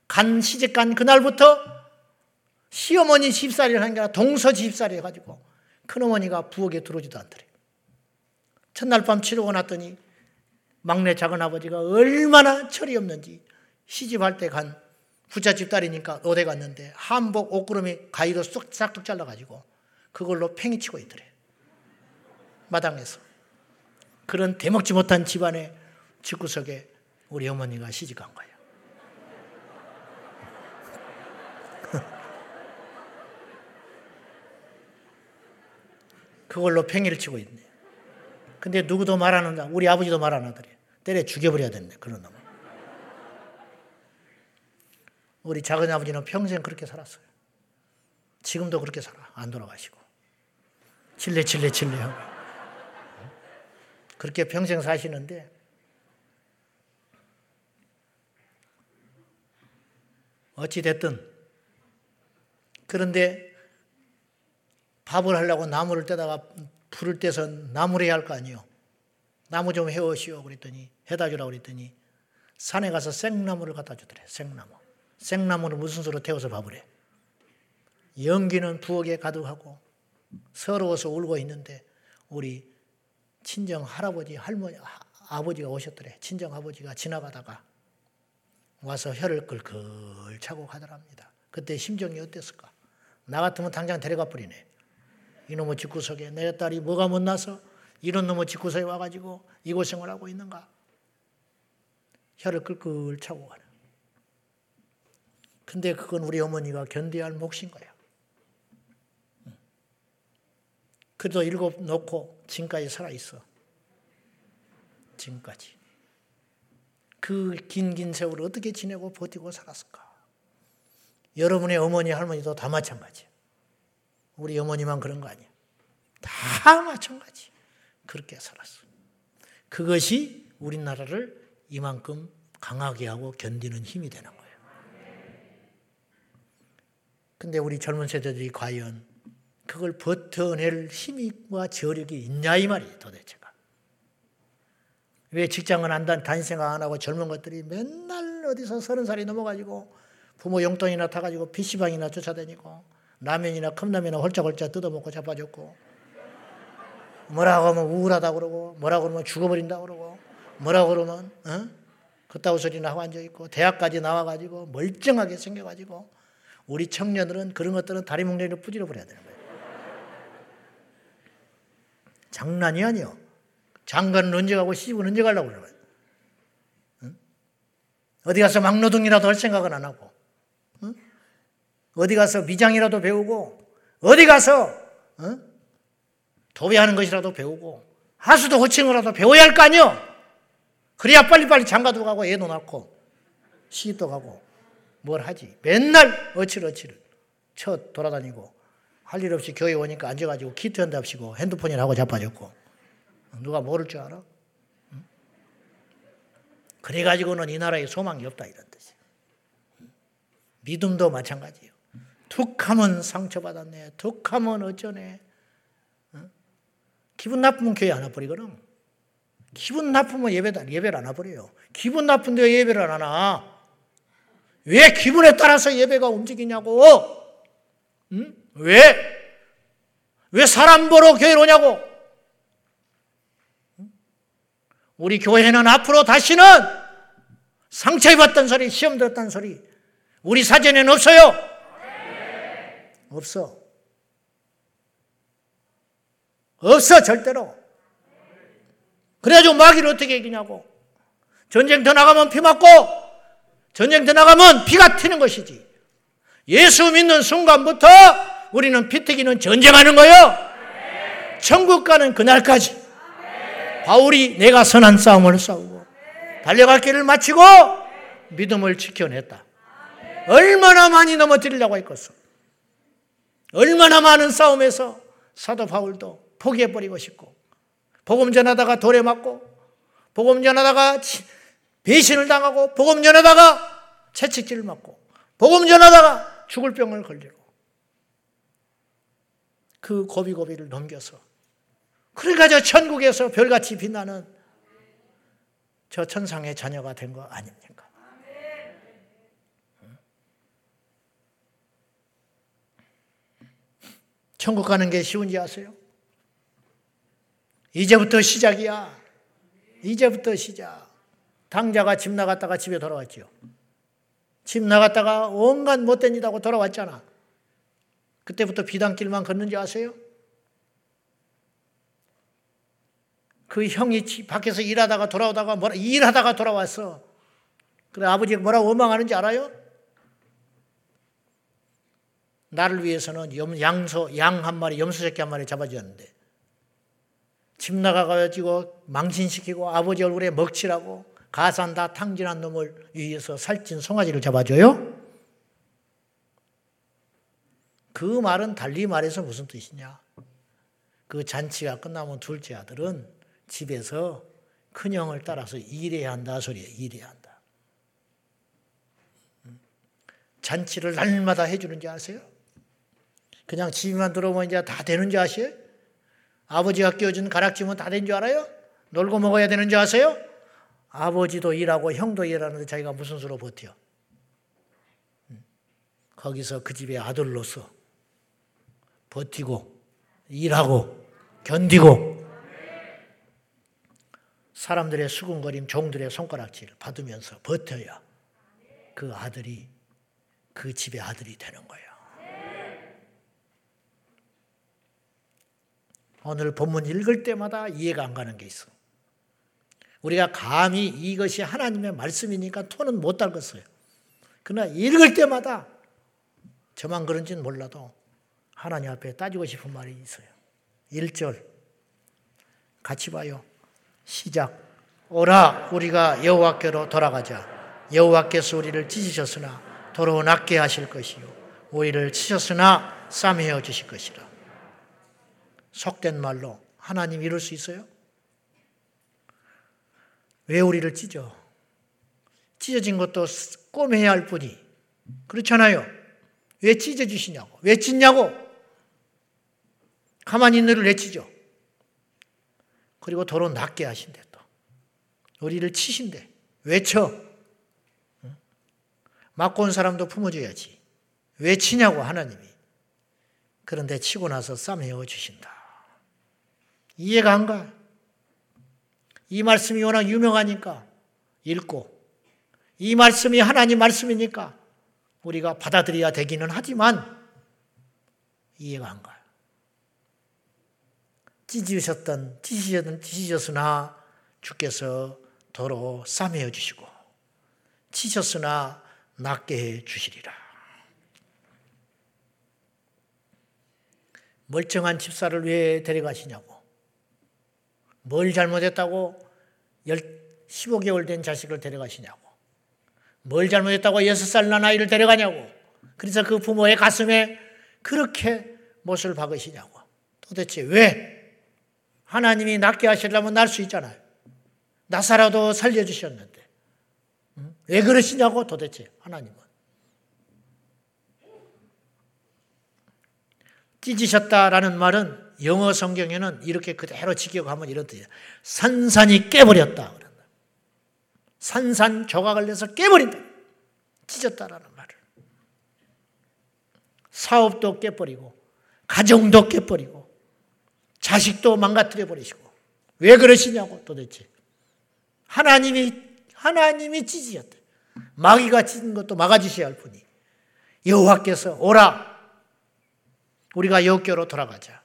간 시집 간 그날부터 시어머니 집살이를 하는 게 아니라 동서 집살이 해가지고 큰어머니가 부엌에 들어오지도 않더래. 첫날 밤 치르고 났더니 막내 작은 아버지가 얼마나 철이 없는지 시집할 때 간 부잣집 딸이니까 어디 갔는데 한복 옷구름이 가위로 쏙 싹둑 잘라가지고 그걸로 팽이치고 있더래. 마당에서. 그런 대먹지 못한 집안의 집구석에 우리 어머니가 시집간 거예 그걸로 팽이를 치고 있네. 근데 누구도 말 안 한다. 우리 아버지도 말 안 하더래. 때려 죽여버려야 된대. 그런 놈. 우리 작은 아버지는 평생 그렇게 살았어요. 지금도 그렇게 살아. 안 돌아가시고. 칠레 칠레 칠레 하고. 그렇게 평생 사시는데 어찌 됐든 그런데 밥을 하려고 나무를 떼다가 불을 떼서 나무를 해야 할 거 아니요. 나무 좀 해오시오 그랬더니 해다 주라고 그랬더니 산에 가서 생나무를 갖다 주더래. 생나무. 생나무를 무슨 수로 태워서 밥을 해. 연기는 부엌에 가득하고 서러워서 울고 있는데 우리 친정 할아버지 할머니 아버지가 오셨더래. 친정 아버지가 지나가다가 와서 혀를 끌끌 차고 가더랍니다. 그때 심정이 어땠을까? 나 같으면 당장 데려가 버리네. 이놈의 집구석에 내 딸이 뭐가 못나서 이런 놈의 집구석에 와가지고 이 고생을 하고 있는가? 혀를 끌끌 차고 가는. 근데 그건 우리 어머니가 견뎌야 할 몫인 거야. 그래도 일곱 놓고 지금까지 살아있어. 지금까지. 그 긴긴 세월을 어떻게 지내고 버티고 살았을까? 여러분의 어머니, 할머니도 다 마찬가지. 우리 어머니만 그런 거 아니야. 다 마찬가지. 그렇게 살았어. 그것이 우리나라를 이만큼 강하게 하고 견디는 힘이 되는 거예요. 근데 우리 젊은 세대들이 과연 그걸 버텨낼 힘과 저력이 있냐 이 말이 도대체가. 왜 직장은 안 다니 생각 안 하고 젊은 것들이 맨날 어디서 서른 살이 넘어가지고 부모 용돈이나 타가지고 PC방이나 쫓아다니고 라면이나 컵라면이나 홀짝홀짝 뜯어먹고 자빠졌고 뭐라고 하면 우울하다 그러고 뭐라고 그러면 죽어버린다 그러고 뭐라고 그러면 어? 그따구 소리나 하고 앉아있고 대학까지 나와가지고 멀쩡하게 생겨가지고 우리 청년들은 그런 것들은 다리 뭉텅이를 부질러 버려야 되는 거예요. 장난이 아니요. 장가는 언제 가고 시집은 언제 가려고 그러는 거예요. 응? 어디 가서 막노동이라도 할 생각은 안 하고 응? 어디 가서 미장이라도 배우고 어디 가서 응? 도배하는 것이라도 배우고 하수도 거라도 배워야 할 거 아니요. 그래야 빨리빨리 장가도 가고 애도 낳고 시집도 가고 뭘 하지. 맨날 어치러치를 쳐 돌아다니고 할 일 없이 교회 오니까 앉아가지고 키트 한답시고 핸드폰이나 하고 자빠졌고 누가 모를 줄 알아? 응? 그래가지고는 이 나라에 소망이 없다 이런 뜻이에요. 믿음도 마찬가지예요. 툭 하면 상처받았네. 툭 하면 어쩌네. 응? 기분 나쁘면 교회 안 와버리거든. 기분 나쁘면 예배, 예배를 안 와버려요. 기분 나쁜데 예배를 안 하나? 왜 기분에 따라서 예배가 움직이냐고? 응? 왜? 왜 사람 보러 교회에 오냐고? 우리 교회는 앞으로 다시는 상처입었던 소리, 시험 들었던 소리, 우리 사전에는 없어요. 없어. 없어, 절대로. 그래가지고 마귀를 어떻게 이기냐고. 전쟁터 나가면 피 맞고, 전쟁터 나가면 피가 튀는 것이지. 예수 믿는 순간부터 우리는 피 튀기는 전쟁하는 거예요. 천국 가는 그날까지. 바울이 내가 선한 싸움을 싸우고 달려갈 길을 마치고 믿음을 지켜냈다. 얼마나 많이 넘어뜨리려고 했겠어. 얼마나 많은 싸움에서 사도 바울도 포기해버리고 싶고 복음 전하다가 돌에 맞고 복음 전하다가 배신을 당하고 복음 전하다가 채찍질을 맞고 복음 전하다가 죽을 병을 걸리고 그 고비고비를 넘겨서 그러니까 저 천국에서 별같이 빛나는 저 천상의 자녀가 된 거 아닙니까? 천국 가는 게 쉬운지 아세요? 이제부터 시작이야. 이제부터 시작. 당자가 집 나갔다가 집에 돌아왔지요. 집 나갔다가 온갖 못된 일 하고 돌아왔잖아. 그때부터 비단길만 걷는지 아세요? 그 형이 밖에서 일하다가 돌아오다가 뭐라 일하다가 돌아왔어. 그래 아버지가 뭐라고 원망하는지 알아요? 나를 위해서는 양소 양 한 마리 염소 새끼 한 마리 잡아주었는데 집 나가가지고 망신시키고 아버지 얼굴에 먹칠하고 가산 다 탕진한 놈을 위해서 살찐 송아지를 잡아줘요? 그 말은 달리 말해서 무슨 뜻이냐? 그 잔치가 끝나면 둘째 아들은 집에서 큰형을 따라서 일해야 한다 소리예요. 일해야 한다. 잔치를 날마다 해주는지 아세요? 그냥 집만 들어오면 이제 다 되는 줄 아세요? 아버지가 끼워준 가락지면 다 된 줄 알아요? 놀고 먹어야 되는 줄 아세요? 아버지도 일하고 형도 일하는데 자기가 무슨 수로 버텨? 거기서 그 집의 아들로서 버티고 일하고 견디고 사람들의 수군거림, 종들의 손가락질 받으면서 버텨야 그 아들이 그 집의 아들이 되는 거예요. 오늘 본문 읽을 때마다 이해가 안 가는 게 있어. 우리가 감히 이것이 하나님의 말씀이니까 토는 못 달겠어요. 그러나 읽을 때마다 저만 그런지는 몰라도 하나님 앞에 따지고 싶은 말이 있어요. 1절 같이 봐요. 시작. 오라 우리가 여호와께로 돌아가자. 여호와께서 우리를 찢으셨으나 도로 낫게 하실 것이요 우리를 치셨으나 싸매어 주실 것이라. 속된 말로 하나님 이룰 수 있어요? 왜 우리를 찢어? 찢어진 것도 꼬매야 할 뿐이. 그렇잖아요. 왜 찢어주시냐고. 왜 찢냐고. 가만히 있는 왜 찢어. 그리고 도로 낫게 하신대 또. 우리를 치신대. 왜 쳐? 맞고 온 사람도 품어줘야지. 왜 치냐고 하나님이. 그런데 치고 나서 싸매어 주신다. 이해가 안 가. 이 말씀이 워낙 유명하니까 읽고 이 말씀이 하나님 말씀이니까 우리가 받아들여야 되기는 하지만 이해가 안 가요. 찢으셨던 찢으셨던 찢으셨으나 주께서 도로 싸매어 주시고 치셨으나 낫게 해 주시리라. 멀쩡한 집사를 왜 데려가시냐고. 뭘 잘못했다고 15개월 된 자식을 데려가시냐고. 뭘 잘못했다고 6살 난 아이를 데려가냐고. 그래서 그 부모의 가슴에 그렇게 못을 박으시냐고. 도대체 왜? 하나님이 낫게 하시려면 날 수 있잖아요. 나사라도 살려주셨는데. 왜 그러시냐고 도대체 하나님은. 찢으셨다라는 말은 영어 성경에는 이렇게 그대로 직역하면 이런 뜻이에요. 산산이 깨버렸다. 산산 조각을 내서 깨버린다. 찢었다라는 말을. 사업도 깨버리고, 가정도 깨버리고, 자식도 망가뜨려 버리시고. 왜 그러시냐고 도대체. 하나님이, 하나님이 찢으셨다. 마귀가 찢은 것도 막아주셔야 할 뿐이. 여호와께서 오라. 우리가 여호께로 돌아가자.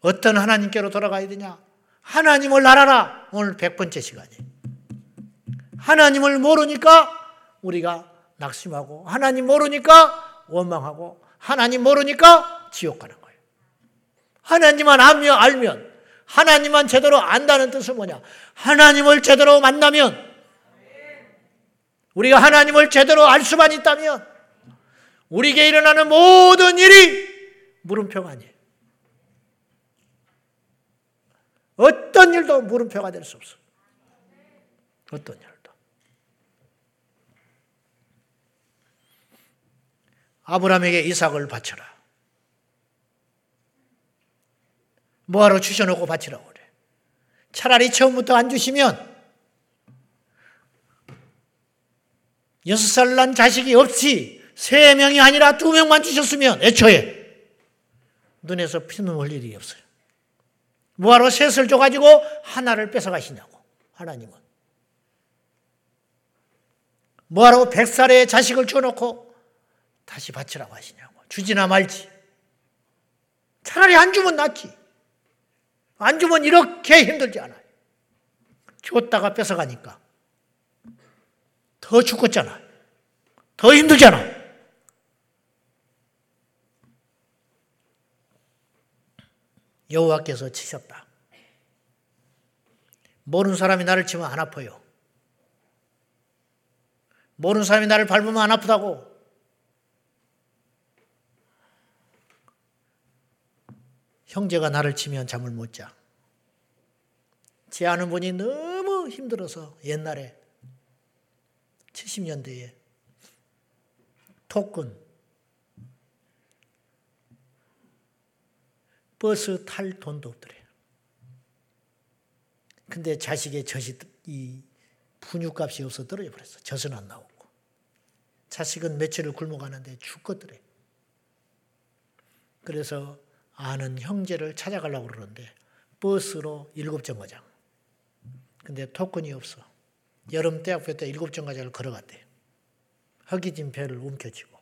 어떤 하나님께로 돌아가야 되냐? 하나님을 알아라. 오늘 100번째 시간이. 하나님을 모르니까 우리가 낙심하고, 하나님 모르니까 원망하고, 하나님 모르니까 지옥 가는 거예요. 하나님만 알면, 알면, 하나님만 제대로 안다는 뜻은 뭐냐? 하나님을 제대로 만나면, 우리가 하나님을 제대로 알 수만 있다면, 우리에게 일어나는 모든 일이 물음표가 아니에요. 어떤 일도 물음표가 될 수 없어. 어떤 일도. 아브라함에게 이삭을 바쳐라. 뭐하러 주셔놓고 바치라고 그래. 차라리 처음부터 안 주시면 여섯 살 난 자식이 없지 세 명이 아니라 두 명만 주셨으면 애초에 눈에서 피는 흘릴 일이 없어요. 뭐하러 셋을 줘가지고 하나를 뺏어가시냐고, 하나님은. 뭐하러 백살의 자식을 줘놓고 다시 바치라고 하시냐고. 주지나 말지. 차라리 안 주면 낫지. 안 주면 이렇게 힘들지 않아요. 줬다가 뺏어가니까. 더 죽었잖아. 더 힘들잖아. 여호와께서 치셨다. 모르는 사람이 나를 치면 안 아파요. 모르는 사람이 나를 밟으면 안 아프다고. 형제가 나를 치면 잠을 못 자. 제 아는 분이 너무 힘들어서 옛날에 70년대에 토큰 버스 탈 돈도 없더래요. 근데 자식의 젖이 이 분유값이 없어 떨어져 버렸어. 젖은 안 나오고. 자식은 며칠을 굶어가는데 죽겠더래. 그래서 아는 형제를 찾아가려고 그러는데 버스로 일곱 정거장. 근데 토큰이 없어. 여름 대학교 때 일곱 정거장을 걸어갔대. 허기진 배를 움켜쥐고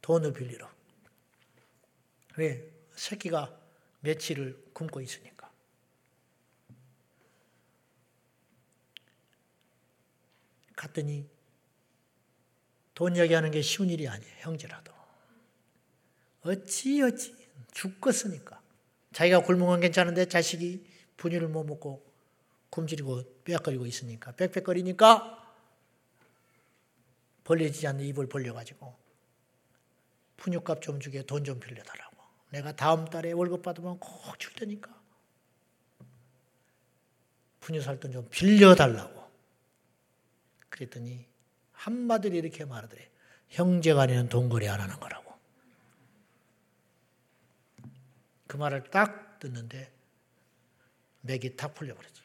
돈을 빌리러. 왜? 새끼가 며칠을 굶고 있으니까. 갔더니 돈 얘기하는 게 쉬운 일이 아니에요. 형제라도. 어찌 어찌 죽겠으니까. 자기가 굶은 건 괜찮은데 자식이 분유를 못 먹고 굶주리고 빽거리고 있으니까 빽빽거리니까 벌려지지 않는 입을 벌려가지고 분유값 좀 주게 돈 좀 빌려달라고. 내가 다음 달에 월급 받으면 꼭 줄 테니까. 분유 살 돈 좀 빌려달라고. 그랬더니 한마디로 이렇게 말하더래. 형제간에는 돈거래 안 하는 거라고. 그 말을 딱 듣는데 맥이 탁 풀려버렸어.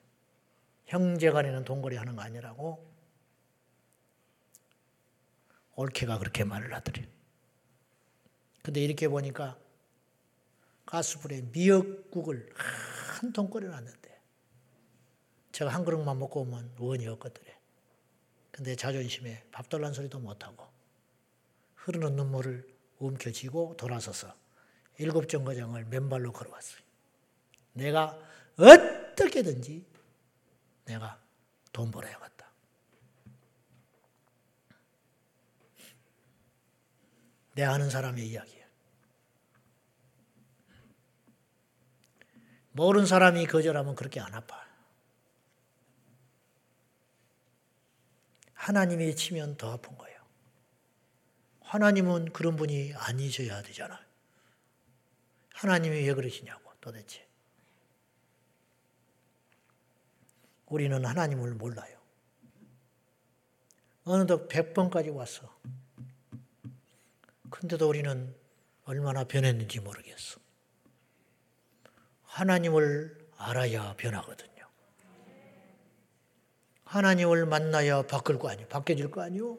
형제간에는 돈거래 하는 거 아니라고 올케가 그렇게 말을 하더래. 근데 이렇게 보니까 가스불에 미역국을 한 통 끓여놨는데 제가 한 그릇만 먹고 오면 원이 없거든요. 근데 자존심에 밥 달란 소리도 못하고 흐르는 눈물을 움켜쥐고 돌아서서 일곱 정거장을 맨발로 걸어왔어요. 내가 어떻게든지 내가 돈 벌어야겠다. 내 아는 사람의 이야기야. 모르는 사람이 거절하면 그렇게 안 아파. 하나님이 치면 더 아픈 거예요. 하나님은 그런 분이 아니셔야 되잖아요. 하나님이 왜 그러시냐고 도대체. 우리는 하나님을 몰라요. 어느덧 100번까지 왔어. 근데도 우리는 얼마나 변했는지 모르겠어. 하나님을 알아야 변하거든요. 하나님을 만나야 바뀔 거 아니에요. 바뀌어질 거 아니에요.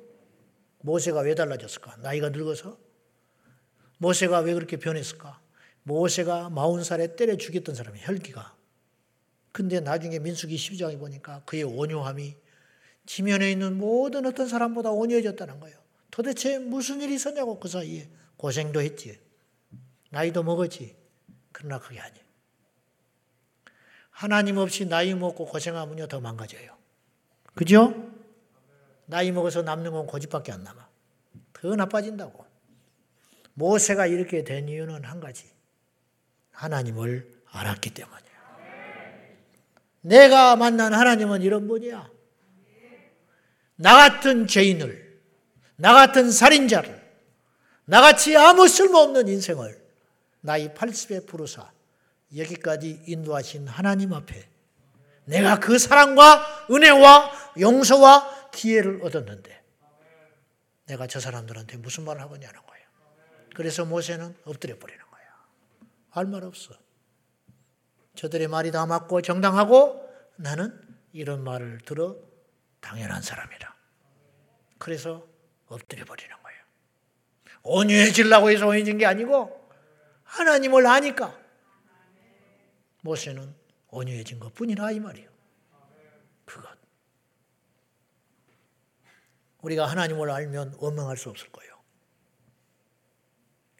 모세가 왜 달라졌을까? 나이가 늙어서? 모세가 왜 그렇게 변했을까? 모세가 마흔 살에 때려 죽였던 사람이 혈기가. 근데 나중에 민수기 12장에 보니까 그의 온유함이 지면에 있는 모든 어떤 사람보다 온유해졌다는 거예요. 도대체 무슨 일이 있었냐고 그 사이에 고생도 했지. 나이도 먹었지. 그러나 그게 아니에요. 하나님 없이 나이 먹고 고생하면요 더 망가져요. 그죠? 나이 먹어서 남는 건 고집밖에 안 남아. 더 나빠진다고. 모세가 이렇게 된 이유는 한 가지. 하나님을 알았기 때문이야. 내가 만난 하나님은 이런 분이야. 나 같은 죄인을, 나 같은 살인자를, 나같이 아무 쓸모없는 인생을 나이 80에 부르사 여기까지 인도하신 하나님 앞에 내가 그 사랑과 은혜와 용서와 기회를 얻었는데 내가 저 사람들한테 무슨 말을 하겠냐는 거예요. 그래서 모세는 엎드려 버리는 거예요. 할 말 없어. 저들의 말이 다 맞고 정당하고 나는 이런 말을 들어 당연한 사람이라. 그래서 엎드려 버리는 거예요. 온유해지려고 해서 온유해진 게 아니고 하나님을 아니까 모세는 온유해진 것 뿐이라 이 말이에요. 그것. 우리가 하나님을 알면 원망할 수 없을 거예요.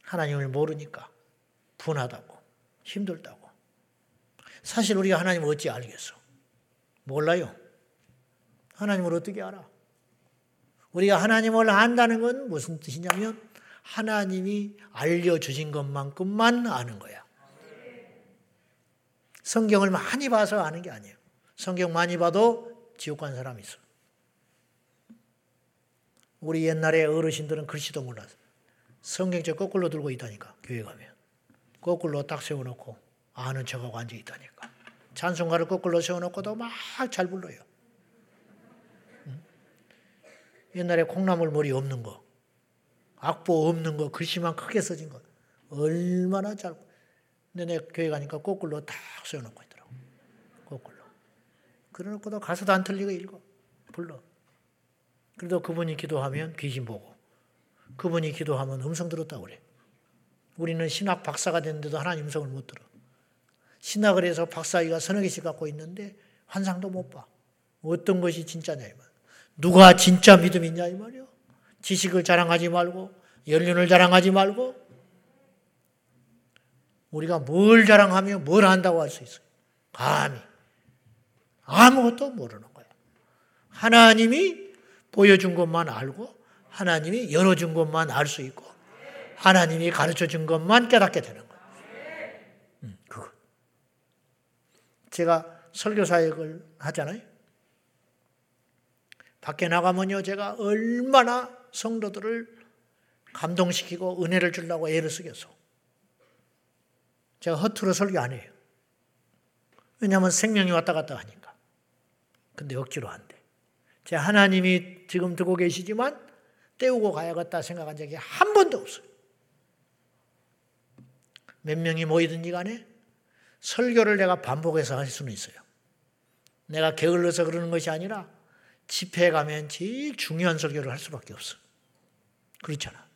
하나님을 모르니까 분하다고 힘들다고. 사실 우리가 하나님을 어찌 알겠어? 몰라요. 하나님을 어떻게 알아? 우리가 하나님을 안다는 건 무슨 뜻이냐면 하나님이 알려주신 것만큼만 아는 거야. 성경을 많이 봐서 아는 게 아니에요. 성경 많이 봐도 지옥 간 사람이 있어. 우리 옛날에 어르신들은 글씨도 몰라서 성경책 거꾸로 들고 있다니까 교회 가면 거꾸로 딱 세워놓고 아는 척하고 앉아 있다니까 찬송가를 거꾸로 세워놓고도 막 잘 불러요. 옛날에 콩나물 머리 없는 거, 악보 없는 거, 글씨만 크게 써진 거 얼마나 잘. 근데 내 교회 가니까 거꾸로 딱 세워놓고 있더라고. 거꾸로. 그래놓고도 가서도 안 틀리고 읽어. 불러. 그래도 그분이 기도하면 귀신 보고, 그분이 기도하면 음성 들었다고 그래. 우리는 신학 박사가 됐는데도 하나님 음성을 못 들어. 신학을 해서 박사위가 서너 개씩 갖고 있는데 환상도 못 봐. 어떤 것이 진짜냐 이 말. 누가 진짜 믿음이 있냐 이 말이요. 지식을 자랑하지 말고 연륜을 자랑하지 말고 우리가 뭘 자랑하며 뭘 한다고 할 수 있어요. 감히 아무것도 모르는 거예요. 하나님이 보여준 것만 알고 하나님이 열어준 것만 알 수 있고 하나님이 가르쳐 준 것만 깨닫게 되는 거예요. 음, 그거. 제가 설교 사역을 하잖아요. 밖에 나가면요, 제가 얼마나 성도들을 감동시키고 은혜를 주려고 애를 쓰겠어. 제가 허투루 설교 안 해요. 왜냐하면 생명이 왔다 갔다 하니까. 근데 억지로 안 돼. 제 하나님이 지금 듣고 계시지만 때우고 가야겠다 생각한 적이 한 번도 없어요. 몇 명이 모이든지 간에 설교를 내가 반복해서 할 수는 있어요. 내가 게을러서 그러는 것이 아니라 집회에 가면 제일 중요한 설교를 할 수밖에 없어. 그렇잖아.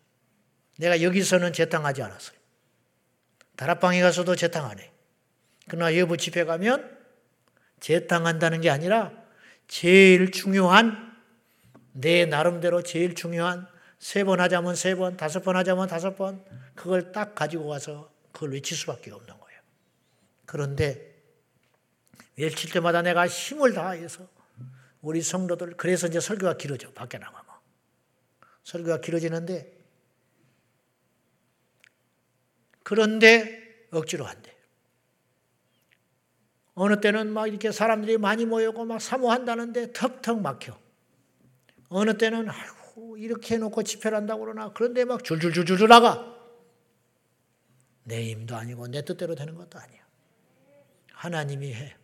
내가 여기서는 재탕하지 않았어요. 다락방에 가서도 재탕 안 해. 그러나 여부 집회 가면 재탕한다는 게 아니라 제일 중요한 내 나름대로 제일 중요한 세 번 하자면 세 번, 다섯 번 하자면 다섯 번 그걸 딱 가지고 가서 그걸 외칠 수밖에 없는 거예요. 그런데 외칠 때마다 내가 힘을 다해서 우리 성도들 그래서 이제 설교가 길어져 밖에 나가면 설교가 길어지는데 그런데 억지로 안 돼. 어느 때는 막 이렇게 사람들이 많이 모여고 막 사모한다는데 턱턱 막혀. 어느 때는 아이고 이렇게 해놓고 집회를 한다고 그러나 그런데 막 줄줄줄줄 나가. 내 힘도 아니고 내 뜻대로 되는 것도 아니야. 하나님이 해.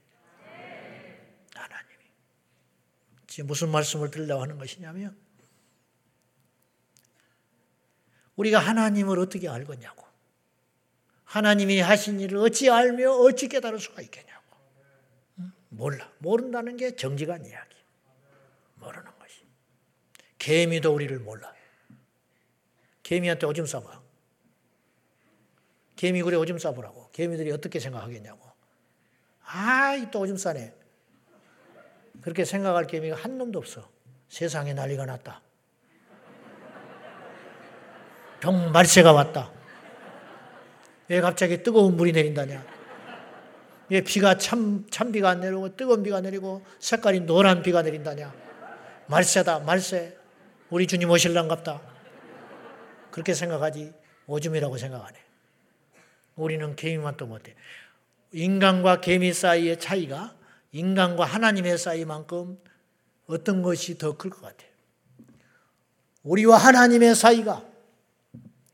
지금 무슨 말씀을 드리려고 하는 것이냐면 우리가 하나님을 어떻게 알겠냐고. 하나님이 하신 일을 어찌 알며 어찌 깨달을 수가 있겠냐고. 몰라. 모른다는 게 정직한 이야기. 모르는 것이. 개미도 우리를 몰라. 개미한테 오줌 싸봐. 개미굴에 오줌 싸보라고. 개미들이 어떻게 생각하겠냐고. 아이, 또 오줌 싸네. 그렇게 생각할 개미가 한 놈도 없어. 세상에 난리가 났다. 병 말세가 왔다. 왜 갑자기 뜨거운 물이 내린다냐? 왜 비가 참, 참 비가 안 내리고 뜨거운 비가 내리고 색깔이 노란 비가 내린다냐? 말세다, 말세. 우리 주님 오실랑갑다. 그렇게 생각하지 오줌이라고 생각 안 해. 우리는 개미만 또 못해. 인간과 개미 사이의 차이가 인간과 하나님의 사이만큼 어떤 것이 더 클 것 같아요. 우리와 하나님의 사이가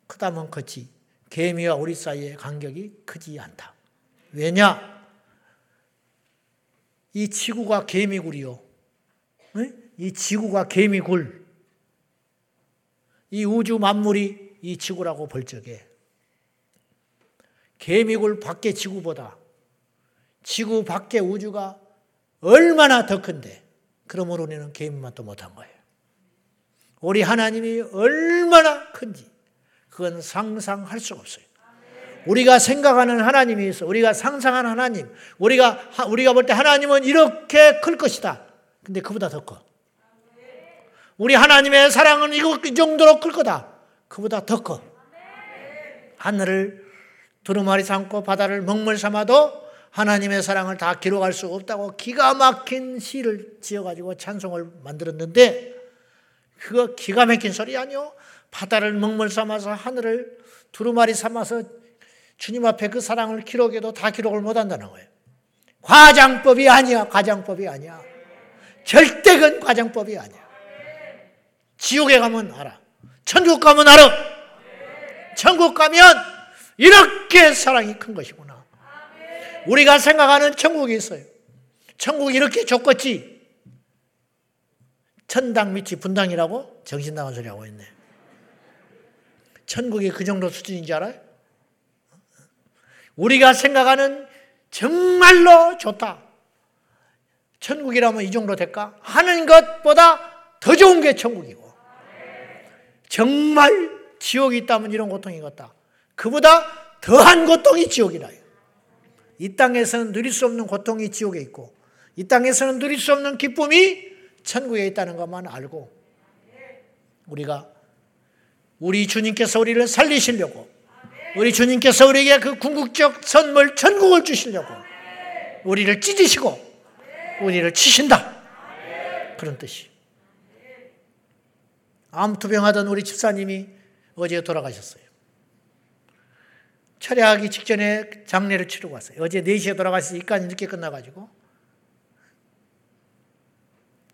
크다면 크지 개미와 우리 사이의 간격이 크지 않다. 왜냐? 이 지구가 개미굴이요. 이 지구가 개미굴. 이 우주 만물이 이 지구라고 볼 적에 개미굴 밖의 지구보다 지구 밖의 우주가 얼마나 더 큰데 그러므로 우리는 개인만도 못한 거예요. 우리 하나님이 얼마나 큰지 그건 상상할 수가 없어요. 우리가 생각하는 하나님이 있어. 우리가 상상하는 하나님. 우리가, 우리가 볼 때 하나님은 이렇게 클 것이다. 근데 그보다 더 커. 우리 하나님의 사랑은 이 정도로 클 거다. 그보다 더 커. 하늘을 두루마리 삼고 바다를 먹물 삼아도 하나님의 사랑을 다 기록할 수 없다고 기가 막힌 시를 지어가지고 찬송을 만들었는데 그거 기가 막힌 소리 아니요? 바다를 먹물 삼아서 하늘을 두루마리 삼아서 주님 앞에 그 사랑을 기록해도 다 기록을 못 한다는 거예요. 과장법이 아니야. 과장법이 아니야. 절대 그건 과장법이 아니야. 지옥에 가면 알아. 천국 가면 알아. 천국 가면 이렇게 사랑이 큰 것이구나. 우리가 생각하는 천국이 있어요. 천국이 이렇게 좋겠지. 천당 밑이 분당이라고 정신 나간 소리 하고 있네. 천국이 그 정도 수준인지 알아요? 우리가 생각하는 정말로 좋다. 천국이라면 이 정도 될까? 하는 것보다 더 좋은 게 천국이고. 정말 지옥이 있다면 이런 고통이겠다. 그보다 더한 고통이 지옥이라. 이 땅에서는 누릴 수 없는 고통이 지옥에 있고, 이 땅에서는 누릴 수 없는 기쁨이 천국에 있다는 것만 알고, 우리가 우리 주님께서 우리를 살리시려고, 우리 주님께서 우리에게 그 궁극적 선물 천국을 주시려고, 우리를 찢으시고, 우리를 치신다. 그런 뜻이. 암투병하던 우리 집사님이 어제 돌아가셨어요. 철회하기 직전에 장례를 치르고 왔어요. 어제 4시에 돌아가서 입간이 늦게 끝나가지고.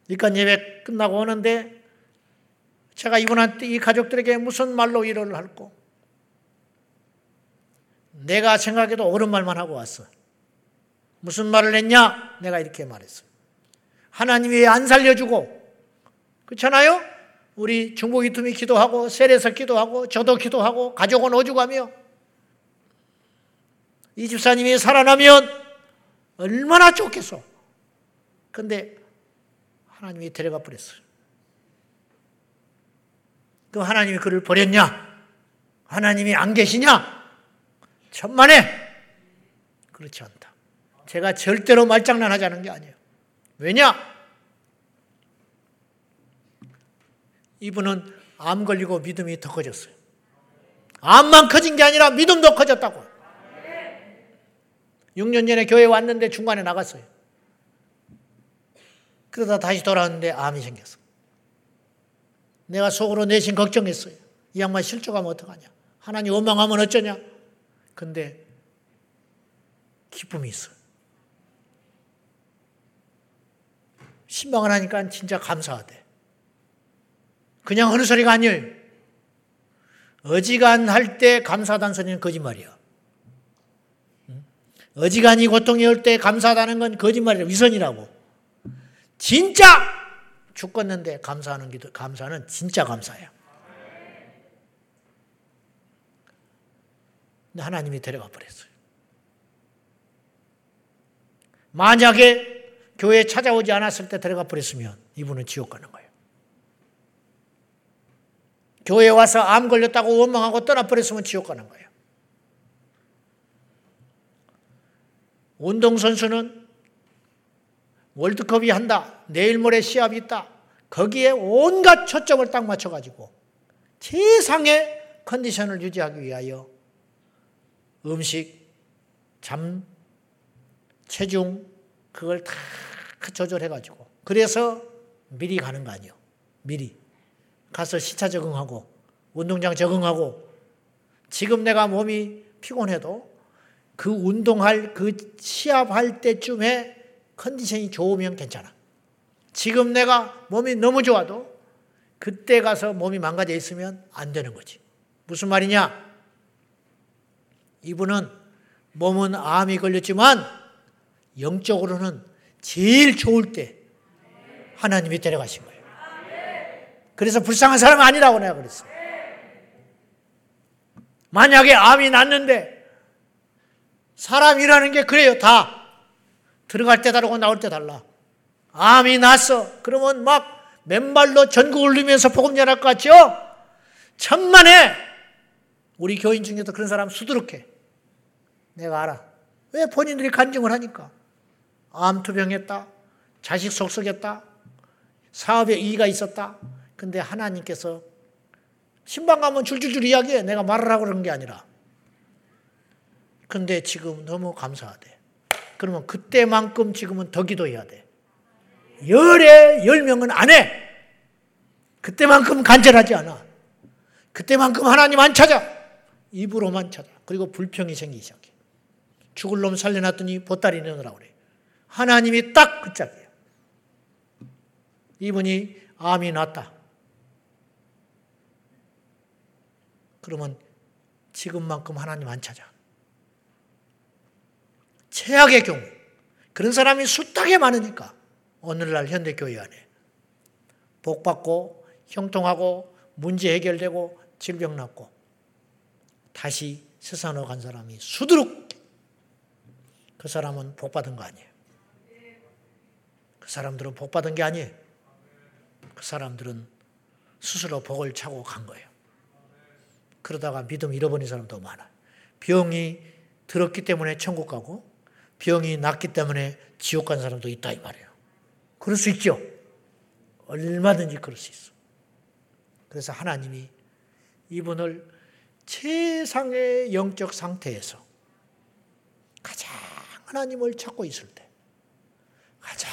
입간 예배 끝나고 오는데 제가 이분한테 이 가족들에게 무슨 말로 위로를 할고 내가 생각해도 옳은 말만 하고 왔어. 무슨 말을 했냐? 내가 이렇게 말했어. 하나님이 왜안 살려주고 그렇잖아요? 우리 중국이 틈이 기도하고 셀에서 기도하고 저도 기도하고 가족은 오죽하며 이 집사님이 살아나면 얼마나 좋겠어. 근데 하나님이 데려가 버렸어요. 그 하나님이 그를 버렸냐? 하나님이 안 계시냐? 천만에 그렇지 않다. 제가 절대로 말장난하자는 게 아니에요. 왜냐? 이분은 암 걸리고 믿음이 더 커졌어요. 암만 커진 게 아니라 믿음도 커졌다고. 6년 전에 교회 왔는데 중간에 나갔어요. 그러다 다시 돌아왔는데 암이 생겼어. 내가 속으로 내심 걱정했어요. 이 양반 실족하면 어떡하냐. 하나님 원망하면 어쩌냐. 근데 기쁨이 있어요. 신방을 하니까 진짜 감사하대. 그냥 하는 소리가 아니에요. 어지간할 때 감사하다는 소리는 거짓말이야. 어지간히 고통이 올 때 감사하다는 건 거짓말이라 위선이라고. 진짜 죽겠는데 감사하는 기도, 감사는 진짜 감사야. 근데 하나님이 데려가 버렸어요. 만약에 교회에 찾아오지 않았을 때 데려가 버렸으면 이분은 지옥 가는 거예요. 교회에 와서 암 걸렸다고 원망하고 떠나버렸으면 지옥 가는 거예요. 운동선수는 월드컵이 한다. 내일 모레 시합이 있다. 거기에 온갖 초점을 딱 맞춰가지고 최상의 컨디션을 유지하기 위하여 음식, 잠, 체중, 그걸 다 조절해가지고. 그래서 미리 가는 거 아니에요. 미리. 가서 시차 적응하고, 운동장 적응하고, 지금 내가 몸이 피곤해도 그 운동할, 그 시합할 때쯤에 컨디션이 좋으면 괜찮아. 지금 내가 몸이 너무 좋아도 그때 가서 몸이 망가져 있으면 안 되는 거지. 무슨 말이냐? 이분은 몸은 암이 걸렸지만 영적으로는 제일 좋을 때 하나님이 데려가신 거예요. 그래서 불쌍한 사람 아니라고 내가 그랬어요. 만약에 암이 났는데 사람이라는 게 그래요. 다. 들어갈 때 다르고 나올 때 달라. 암이 났어. 그러면 막 맨발로 전국을 누면서 복음 전할 것 같죠? 천만에 우리 교인 중에도 그런 사람 수두룩해. 내가 알아. 왜 본인들이 간증을 하니까. 암투병했다. 자식 속썩였다. 사업에 이의가 있었다. 근데 하나님께서 신방 가면 줄줄줄 이야기해. 내가 말을 하고 그런 게 아니라. 근데 지금 너무 감사하대. 그러면 그때만큼 지금은 더 기도해야 돼. 열에 열 명은 안 해. 그때만큼 간절하지 않아. 그때만큼 하나님 안 찾아. 입으로만 찾아. 그리고 불평이 생기기 시작해. 죽을 놈 살려놨더니 보따리 내놓으라 그래. 하나님이 딱그 짝이야. 이분이 암이 났다. 그러면 지금만큼 하나님 안 찾아. 최악의 경우 그런 사람이 숱하게 많으니까 오늘날 현대교회 안에 복받고 형통하고 문제 해결되고 질병 낫고 다시 세상으로 간 사람이 수두룩 그 사람은 복받은 거 아니에요. 그 사람들은 복받은 게 아니에요. 그 사람들은 스스로 복을 차고 간 거예요. 그러다가 믿음 잃어버린 사람도 많아. 병이 들었기 때문에 천국 가고 병이 낫기 때문에 지옥 간 사람도 있다 이 말이에요. 그럴 수 있죠. 얼마든지 그럴 수 있어. 그래서 하나님이 이분을 최상의 영적 상태에서 가장 하나님을 찾고 있을 때, 가장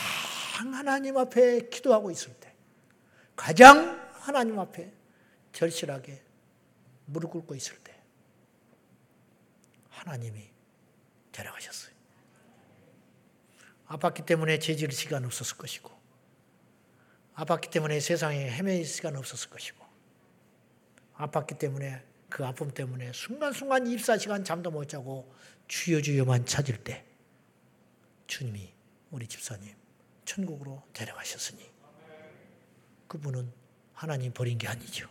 하나님 앞에 기도하고 있을 때, 가장 하나님 앞에 절실하게 무릎 꿇고 있을 때, 하나님이 데려가셨어요. 아팠기 때문에 죄질 시간 없었을 것이고, 아팠기 때문에 세상에 헤매일 시간 없었을 것이고, 아팠기 때문에 그 아픔 때문에 순간순간 24시간 잠도 못 자고 주여 주여만 찾을 때 주님이 우리 집사님 천국으로 데려가셨으니 그분은 하나님 버린 게 아니죠.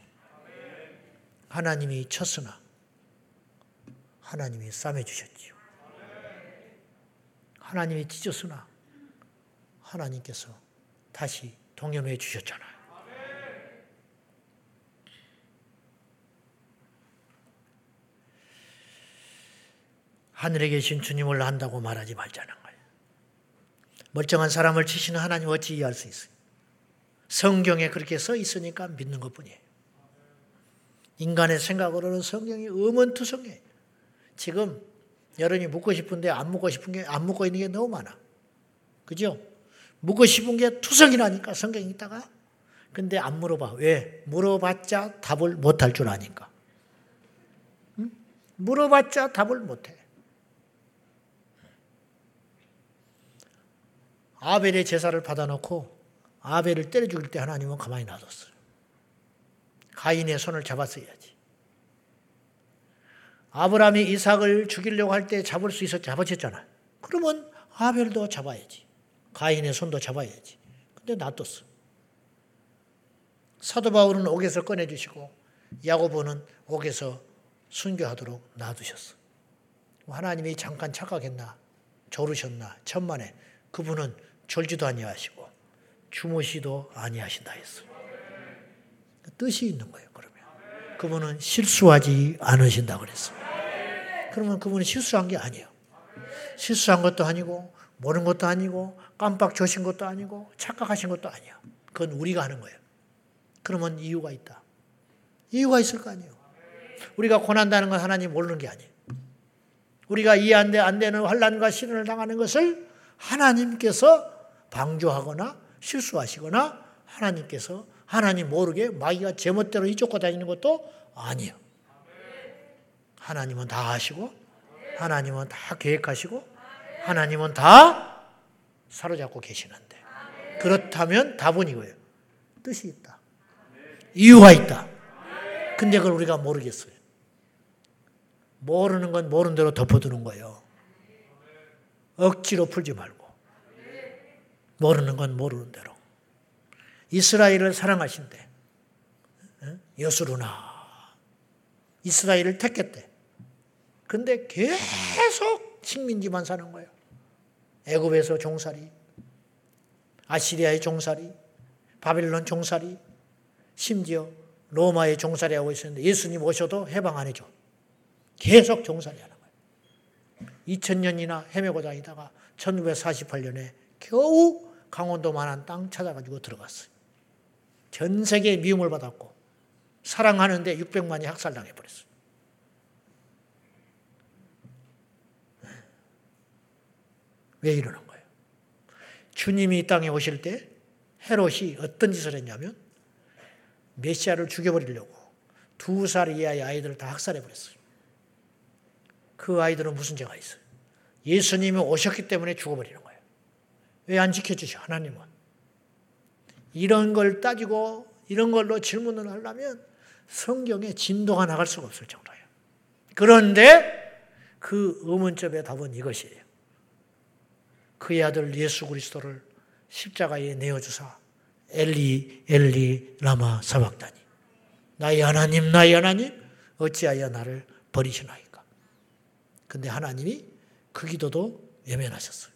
하나님이 쳤으나 하나님이 싸매 주셨지요. 하나님이 찢었으나 하나님께서 다시 동염해 주셨잖아요. 하늘에 계신 주님을 안다고 말하지 말자는 거예요. 멀쩡한 사람을 치시는 하나님 어찌 이해할 수 있어요? 성경에 그렇게 써 있으니까 믿는 것 뿐이에요. 인간의 생각으로는 성경이 음원투성이에요. 지금 여러분이 묻고 싶은데 안 묻고 싶은 게 안 묻고 있는 게 너무 많아. 그죠? 묻고 싶은 게 투성이라니까 성경이 있다가 근데 안 물어봐. 왜? 물어봤자 답을 못 할 줄 아니까. 응? 물어봤자 답을 못 해. 아벨의 제사를 받아놓고 아벨을 때려 죽일 때 하나님은 가만히 놔뒀어요. 가인의 손을 잡았어야지. 아브라함이 이삭을 죽이려고 할 때 잡을 수 있어 잡아줬잖아. 그러면 아벨도 잡아야지. 가인의 손도 잡아야지. 근데 놔뒀어. 사도 바울은 옥에서 꺼내주시고 야고보는 옥에서 순교하도록 놔두셨어. 하나님이 잠깐 착각했나 조르셨나 천만에 그분은 졸지도 아니하시고 주무시도 아니하신다 했어요. 뜻이 있는 거예요. 그러면 그분은 실수하지 않으신다 그랬어요. 그러면 그분은 실수한 게 아니에요. 실수한 것도 아니고 모르는 것도 아니고 깜빡 조신 것도 아니고 착각하신 것도 아니야. 그건 우리가 하는 거예요. 그러면 이유가 있다. 이유가 있을 거 아니에요. 우리가 고난다는 건 하나님 모르는 게 아니에요. 우리가 이해 안, 돼, 안 되는 환란과 시련을 당하는 것을 하나님께서 방조하거나 실수하시거나 하나님께서 하나님 모르게 마귀가 제멋대로 이쫓고 다니는 것도 아니에요. 하나님은 다 아시고 하나님은 다 계획하시고 하나님은 다 사로잡고 계시는데 그렇다면 답은 이거예요. 뜻이 있다. 이유가 있다. 근데 그걸 우리가 모르겠어요. 모르는 건 모르는 대로 덮어두는 거예요. 억지로 풀지 말고. 모르는 건 모르는 대로. 이스라엘을 사랑하신대. 여수루나. 이스라엘을 택했대. 근데 계속 식민지만 사는 거예요. 애굽에서 종살이, 아시리아의 종살이, 바빌론 종살이, 심지어 로마의 종살이 하고 있었는데 예수님 오셔도 해방 안 해줘. 계속 종살이 하는 거예요. 2000년이나 헤매고 다니다가 1948년에 겨우 강원도 만한 땅 찾아가지고 들어갔어요. 전 세계에 미움을 받았고 사랑하는데 600만이 학살당해 버렸어요. 왜 이러는 거예요? 주님이 이 땅에 오실 때 헤롯이 어떤 짓을 했냐면 메시아를 죽여버리려고 두 살 이하의 아이들을 다 학살해 버렸어요. 그 아이들은 무슨 죄가 있어요? 예수님이 오셨기 때문에 죽어버리는 거예요. 왜 안 지켜주셔, 하나님은? 이런 걸 따지고 이런 걸로 질문을 하려면 성경에 진도가 나갈 수가 없을 정도예요. 그런데 그 의문점의 답은 이것이에요. 그의 아들 예수 그리스도를 십자가에 내어주사 엘리 엘리 라마 사박다니. 나의 하나님 나의 하나님 어찌하여 나를 버리시나이까? 근데 하나님이 그 기도도 외면하셨어요.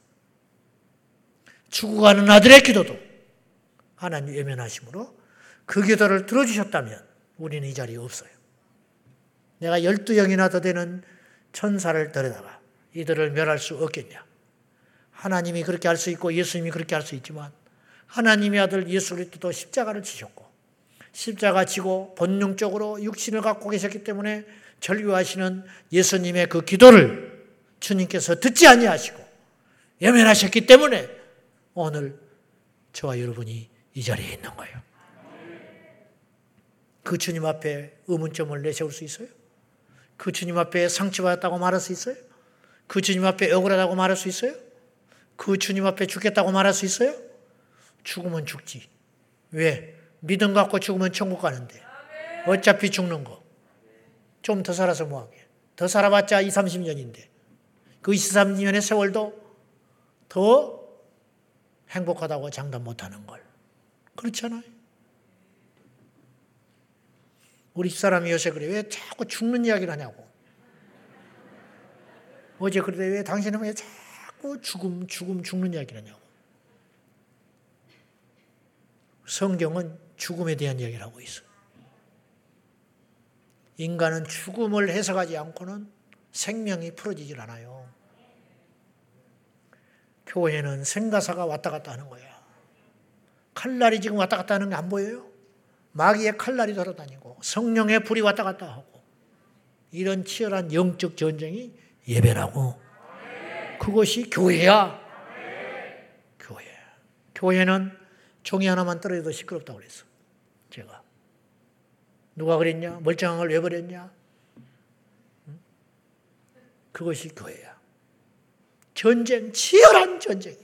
죽어가는 아들의 기도도 하나님 외면하심으로 그 기도를 들어주셨다면 우리는 이 자리에 없어요. 내가 열두 영이나 더 되는 천사를 데려다가 이들을 멸할 수 없겠냐 하나님이 그렇게 할 수 있고 예수님이 그렇게 할 수 있지만 하나님의 아들 예수 그리스도도 십자가를 지셨고 십자가 지고 본능적으로 육신을 갖고 계셨기 때문에 절규하시는 예수님의 그 기도를 주님께서 듣지 아니하시고 예면하셨기 때문에 오늘 저와 여러분이 이 자리에 있는 거예요. 그 주님 앞에 의문점을 내세울 수 있어요? 그 주님 앞에 상처받았다고 말할 수 있어요? 그 주님 앞에 억울하다고 말할 수 있어요? 그 주님 앞에 죽겠다고 말할 수 있어요? 죽으면 죽지. 왜? 믿음 갖고 죽으면 천국 가는데. 어차피 죽는 거. 좀 더 살아서 뭐하게. 더 살아봤자 2, 30년인데. 그 2, 30년의 세월도 더 행복하다고 장담 못하는 걸. 그렇잖아요. 우리 집사람이 요새 그래. 왜 자꾸 죽는 이야기를 하냐고. 어제 그러대 왜 당신은 왜 자꾸 자꾸 죽음, 죽음, 죽는 이야기를 하냐고. 성경은 죽음에 대한 이야기를 하고 있어. 인간은 죽음을 해석하지 않고는 생명이 풀어지질 않아요. 교회는 생가사가 왔다 갔다 하는 거야. 칼날이 지금 왔다 갔다 하는 게 안 보여요? 마귀의 칼날이 돌아다니고 성령의 불이 왔다 갔다 하고 이런 치열한 영적 전쟁이 예배라고 그것이 교회야. 교회. 교회는 종이 하나만 떨어져도 시끄럽다고 그랬어. 제가. 누가 그랬냐? 멀쩡한 걸 왜 버렸냐? 그것이 교회야. 전쟁, 치열한 전쟁.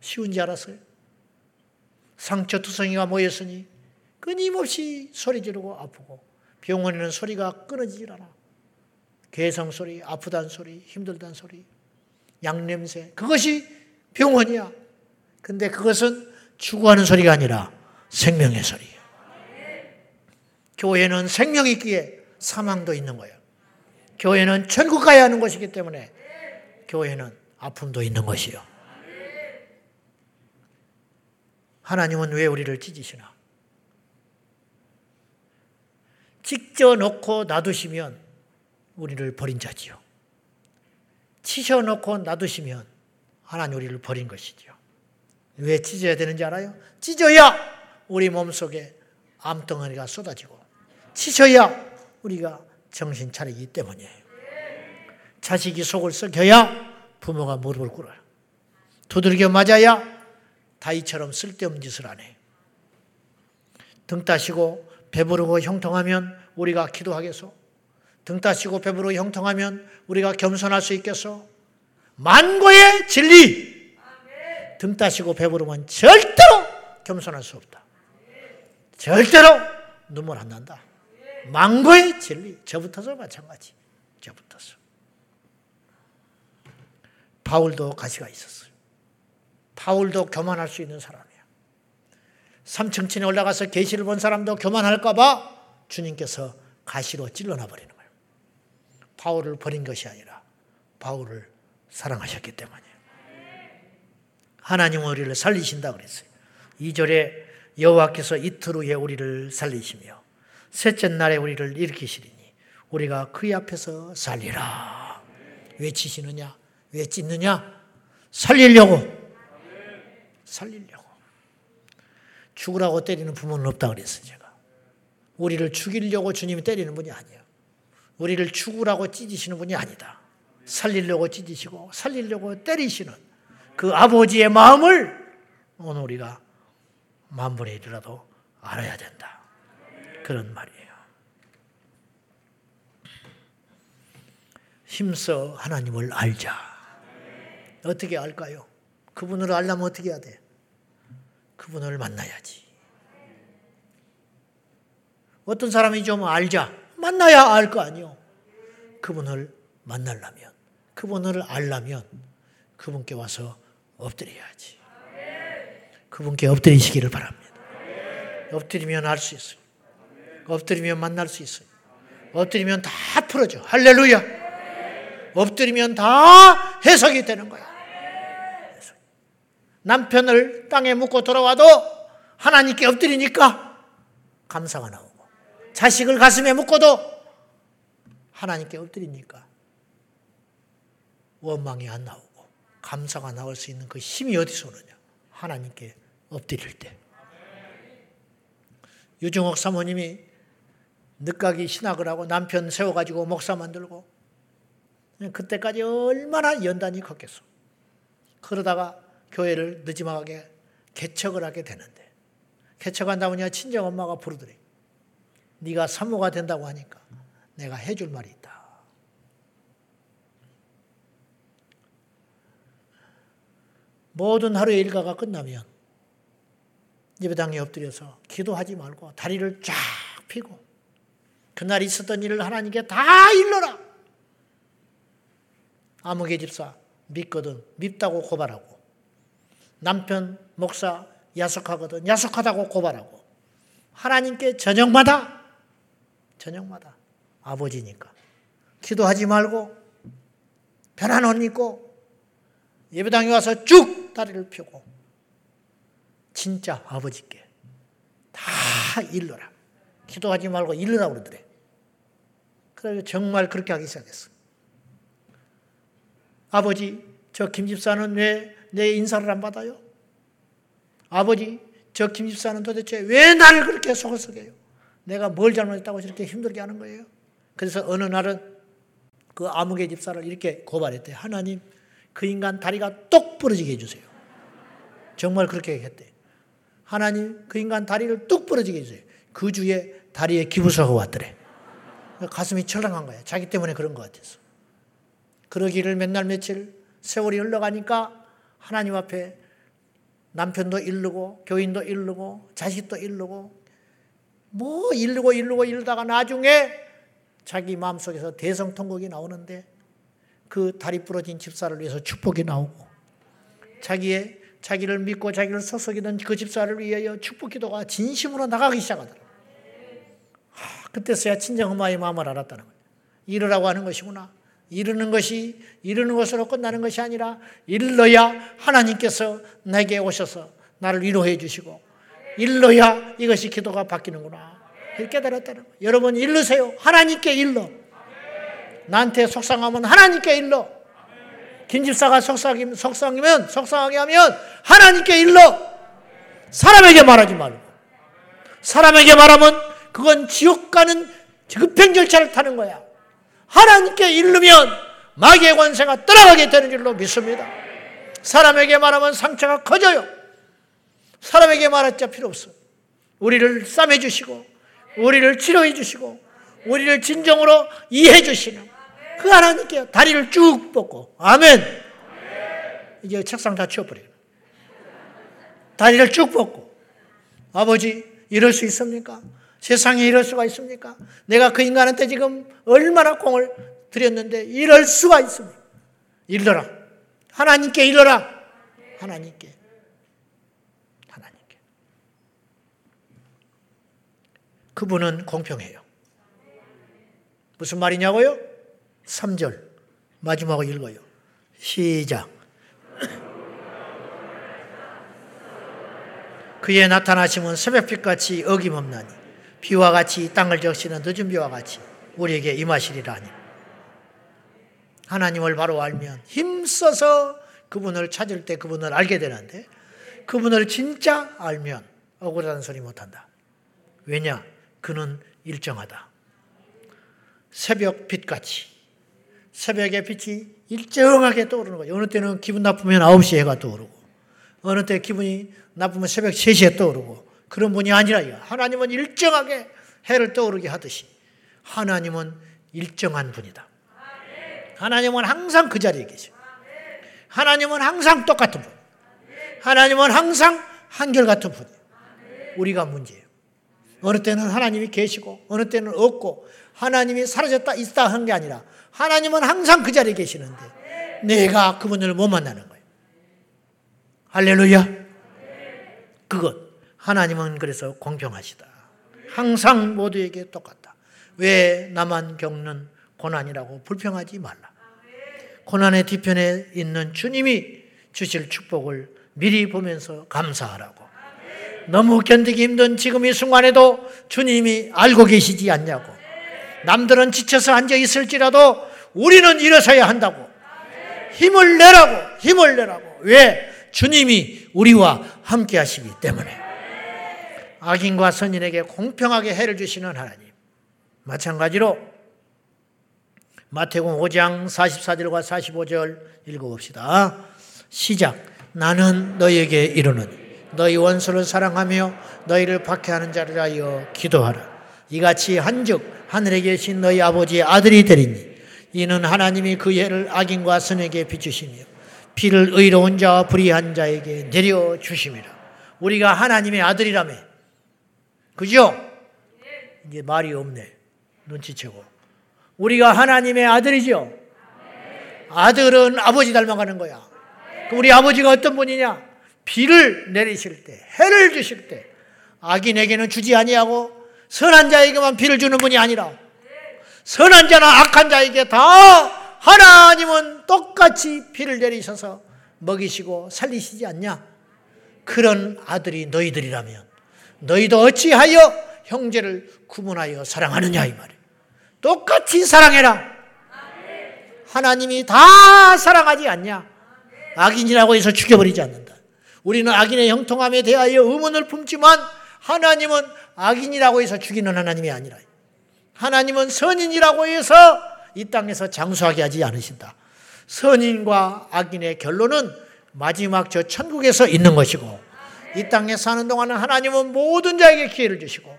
쉬운지 알았어요? 상처투성이가 모였으니 끊임없이 소리 지르고 아프고 병원에는 소리가 끊어지질 않아. 개성 소리, 아프단 소리, 힘들단 소리. 양냄새. 그것이 병원이야. 근데 그것은 추구하는 소리가 아니라 생명의 소리예요. 교회는 생명이 있기에 사망도 있는 거예요. 교회는 천국 가야 하는 것이기 때문에 교회는 아픔도 있는 것이요. 하나님은 왜 우리를 찢으시나? 찍져 놓고 놔두시면 우리를 버린 자지요. 치셔놓고 놔두시면 하나님 우리를 버린 것이죠. 왜 찢어야 되는지 알아요? 찢어야 우리 몸속에 암덩어리가 쏟아지고 치셔야 우리가 정신 차리기 때문이에요. 자식이 속을 썩여야 부모가 무릎을 꿇어요. 두들겨 맞아야 다이처럼 쓸데없는 짓을 안 해. 등 따시고 배부르고 형통하면 우리가 기도하겠소? 등 따시고 배부르고 형통하면 우리가 겸손할 수 있겠어? 만고의 진리! 등 따시고 배부르면 절대로 겸손할 수 없다. 절대로 눈물 안 난다. 망고의 진리. 저부터서 마찬가지. 저부터서. 바울도 가시가 있었어요. 바울도 교만할 수 있는 사람이야. 3층 층에 올라가서 계시를 본 사람도 교만할까봐 주님께서 가시로 찔러놔 버리는. 바울을 버린 것이 아니라 바울을 사랑하셨기 때문이에요. 하나님은 우리를 살리신다 그랬어요. 2절에 여호와께서 이틀 후에 우리를 살리시며 셋째 날에 우리를 일으키시리니 우리가 그의 앞에서 살리라. 왜 치시느냐? 왜 찢느냐? 살리려고. 살리려고. 죽으라고 때리는 부모는 없다 그랬어요, 제가. 우리를 죽이려고 주님이 때리는 분이 아니에요. 우리를 죽으라고 찢으시는 분이 아니다. 살리려고 찢으시고 살리려고 때리시는 그 아버지의 마음을 오늘 우리가 만분의 일이라도 알아야 된다. 그런 말이에요. 힘써 하나님을 알자. 어떻게 알까요? 그분을 알려면 어떻게 해야 돼? 그분을 만나야지. 어떤 사람이 좀 알자. 만나야 알 거 아니요. 그분을 만나려면, 그분을 알려면 그분께 와서 엎드려야지. 그분께 엎드리시기를 바랍니다. 엎드리면 알 수 있어요. 엎드리면 만날 수 있어요. 엎드리면 다 풀어져. 할렐루야. 엎드리면 다 해석이 되는 거야. 남편을 땅에 묻고 돌아와도 하나님께 엎드리니까 감사가 나오고 자식을 가슴에 묻고도 하나님께 엎드리니까 원망이 안 나오고 감사가 나올 수 있는 그 힘이 어디서 오느냐? 하나님께 엎드릴 때. 유정옥 사모님이 늦가기 신학을 하고 남편 세워가지고 목사 만들고 그때까지 얼마나 연단이 컸겠어. 그러다가 교회를 늦지막하게 개척을 하게 되는데 개척한다 보니 친정 엄마가 부르더래. 네가 사모가 된다고 하니까 내가 해줄 말이 있다. 모든 하루의 일과가 끝나면 예배당에 엎드려서 기도하지 말고 다리를 쫙 펴고 그날 있었던 일을 하나님께 다 일러라. 아무개 집사 믿거든 밉다고 고발하고 남편 목사 야속하거든 야속하다고 고발하고 하나님께 저녁마다 저녁마다 아버지니까 기도하지 말고 편한 옷 입고 예배당에 와서 쭉 다리를 펴고 진짜 아버지께 다 일러라. 기도하지 말고 일러라 그러더래. 그래서 정말 그렇게 하기 시작했어. 아버지, 저 김집사는 왜 내 인사를 안 받아요? 아버지, 저 김집사는 도대체 왜 나를 그렇게 속을 썩여요? 내가 뭘 잘못했다고 저렇게 힘들게 하는 거예요? 그래서 어느 날은 그 아무개 집사를 이렇게 고발했대. 하나님, 그 인간 다리가 똑 부러지게 해주세요. 정말 그렇게 했대. 하나님, 그 인간 다리를 뚝 부러지게 해주세요. 그 주에 다리에 기부서가 왔더래. 가슴이 철렁한 거야. 자기 때문에 그런 것 같아서. 그러기를 맨날 며칠 세월이 흘러가니까 하나님 앞에 남편도 일르고 교인도 일르고 자식도 일르고 뭐 일르고 일르고 일르다가 나중에 자기 마음속에서 대성통곡이 나오는데 그 다리 부러진 집사를 위해서 축복이 나오고 자기의 자기를 믿고 자기를 서석이던 그 집사를 위하여 축복 기도가 진심으로 나가기 시작하더라. 아, 그때서야 친정 엄마의 마음을 알았다는 거예요. 이르라고 하는 것이구나. 이르는 것이 이르는 것으로 끝나는 것이 아니라 일러야 하나님께서 내게 오셔서 나를 위로해 주시고 일러야 이것이 기도가 바뀌는구나. 깨달았다는 거예요. 여러분 일르세요. 하나님께 일러. 나한테 속상하면 하나님께 일러. 김 집사가 속상이면, 속상이면, 속상하게 하면 하나님께 일러. 사람에게 말하지 말고. 사람에게 말하면 그건 지옥 가는 급행 절차를 타는 거야. 하나님께 일르면 마귀의 권세가 떠나가게 되는 줄로 믿습니다. 사람에게 말하면 상처가 커져요. 사람에게 말할 자 필요 없어. 우리를 싸매 주시고, 우리를 치료해 주시고, 우리를 진정으로 이해해 주시는 그 하나님께 다리를 쭉 뻗고 아멘. 이제 책상 다 치워버려요. 다리를 쭉 뻗고 아버지 이럴 수 있습니까? 세상에 이럴 수가 있습니까? 내가 그 인간한테 지금 얼마나 공을 들였는데 이럴 수가 있습니까? 일러라. 하나님께 일러라. 하나님께. 하나님께. 그분은 공평해요. 무슨 말이냐고요? 3절 마지막으로 읽어요. 시작. 그의 나타나심은 새벽빛 같이 어김없나니 비와 같이 땅을 적시는 늦은 비와 같이 우리에게 임하시리라 하니 하나님을 바로 알면 힘써서 그분을 찾을 때 그분을 알게 되는데 그분을 진짜 알면 억울한 소리 못한다. 왜냐? 그는 일정하다. 새벽 빛같이 새벽의 빛이 일정하게 떠오르는 거예요. 어느 때는 기분 나쁘면 9시에 해가 떠오르고 어느 때 기분이 나쁘면 새벽 3시에 떠오르고 그런 분이 아니라요. 하나님은 일정하게 해를 떠오르게 하듯이 하나님은 일정한 분이다. 하나님은 항상 그 자리에 계셔. 하나님은 항상 똑같은 분. 하나님은 항상 한결같은 분. 우리가 문제예요. 어느 때는 하나님이 계시고 어느 때는 없고 하나님이 사라졌다 있다 한 게 아니라 하나님은 항상 그 자리에 계시는데 내가 그분을 못 만나는 거예요. 할렐루야. 그것 하나님은 그래서 공평하시다. 항상 모두에게 똑같다. 왜 나만 겪는 고난이라고 불평하지 말라. 고난의 뒤편에 있는 주님이 주실 축복을 미리 보면서 감사하라고. 너무 견디기 힘든 지금 이 순간에도 주님이 알고 계시지 않냐고. 남들은 지쳐서 앉아 있을지라도 우리는 일어서야 한다고. 힘을 내라고, 힘을 내라고. 왜? 주님이 우리와 함께 하시기 때문에. 악인과 선인에게 공평하게 해를 주시는 하나님. 마찬가지로 마태복음 5장 44절과 45절 읽어봅시다. 시작. 나는 너에게 이르노니 너희 원수를 사랑하며 너희를 박해하는 자를 하여 기도하라. 이같이 한즉 하늘에 계신 너희 아버지의 아들이 되리니 이는 하나님이 그 해를 악인과 선에게 비추시며 피를 의로운 자와 불의한 자에게 내려 주심이라. 우리가 하나님의 아들이라며. 그죠? 이제 말이 없네. 눈치채고. 우리가 하나님의 아들이죠. 아들은 아버지 닮아가는 거야. 우리 아버지가 어떤 분이냐? 비를 내리실 때, 해를 주실 때, 악인에게는 주지 아니하고 선한 자에게만 비를 주는 분이 아니라 선한 자나 악한 자에게 다 하나님은 똑같이 비를 내리셔서 먹이시고 살리시지 않냐? 그런 아들이 너희들이라면 너희도 어찌하여 형제를 구분하여 사랑하느냐 이 말이에요. 똑같이 사랑해라. 하나님이 다 사랑하지 않냐? 악인이라고 해서 죽여버리지 않는다. 우리는 악인의 형통함에 대하여 의문을 품지만 하나님은 악인이라고 해서 죽이는 하나님이 아니라 하나님은 선인이라고 해서 이 땅에서 장수하게 하지 않으신다. 선인과 악인의 결론은 마지막 저 천국에서 있는 것이고 이 땅에 사는 동안은 하나님은 모든 자에게 기회를 주시고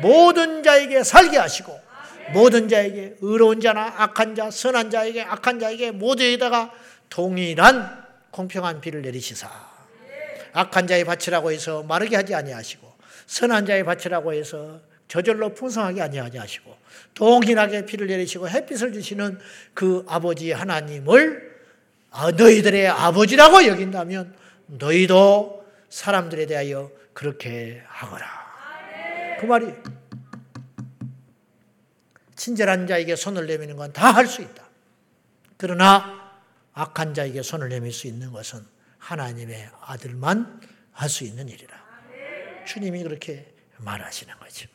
모든 자에게 살게 하시고 모든 자에게 의로운 자나 악한 자, 선한 자에게 악한 자에게 모두에다가 동일한 공평한 비를 내리시사 악한 자의 밭이라고 해서 마르게 하지 아니하시고 선한 자의 밭이라고 해서 저절로 풍성하게 아니하시고 동일하게 비를 내리시고 햇빛을 주시는 그 아버지 하나님을 아, 너희들의 아버지라고 여긴다면 너희도 사람들에 대하여 그렇게 하거라. 그 말이 친절한 자에게 손을 내미는 건 다 할 수 있다. 그러나 악한 자에게 손을 내밀 수 있는 것은 하나님의 아들만 할 수 있는 일이라. 주님이 그렇게 말하시는 거죠.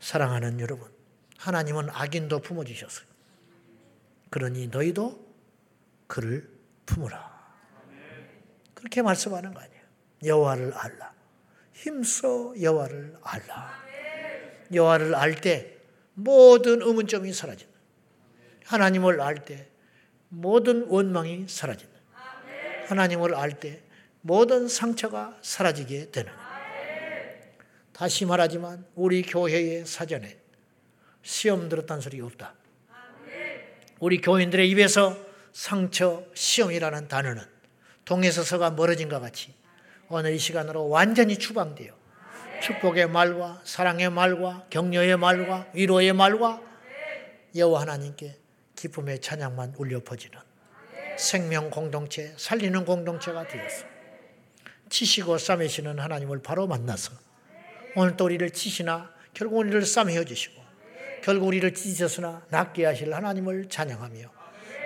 사랑하는 여러분, 하나님은 악인도 품어주셨어요. 그러니 너희도 그를 품으라. 그렇게 말씀하는 거 아니에요. 여호와를 알라. 힘써 여호와를 알라. 여호와를 알 때 모든 의문점이 사라진다. 하나님을 알 때 모든 원망이 사라진다. 하나님을 알 때 모든 상처가 사라지게 되는. 다시 말하지만 우리 교회의 사전에 시험 들었다는 소리 없다. 우리 교인들의 입에서 상처, 시험이라는 단어는 동에서 서가 멀어진 것 같이 오늘 이 시간으로 완전히 추방되어 축복의 말과 사랑의 말과 격려의 말과 위로의 말과 여호와 하나님께 기쁨의 찬양만 울려 퍼지는 생명 공동체, 살리는 공동체가 되었어. 치시고 싸매시는 하나님을 바로 만나서 오늘 또 우리를 치시나 결국 우리를 싸매어 주시고 결국 우리를 찢으셨으나 낫게 하실 하나님을 찬양하며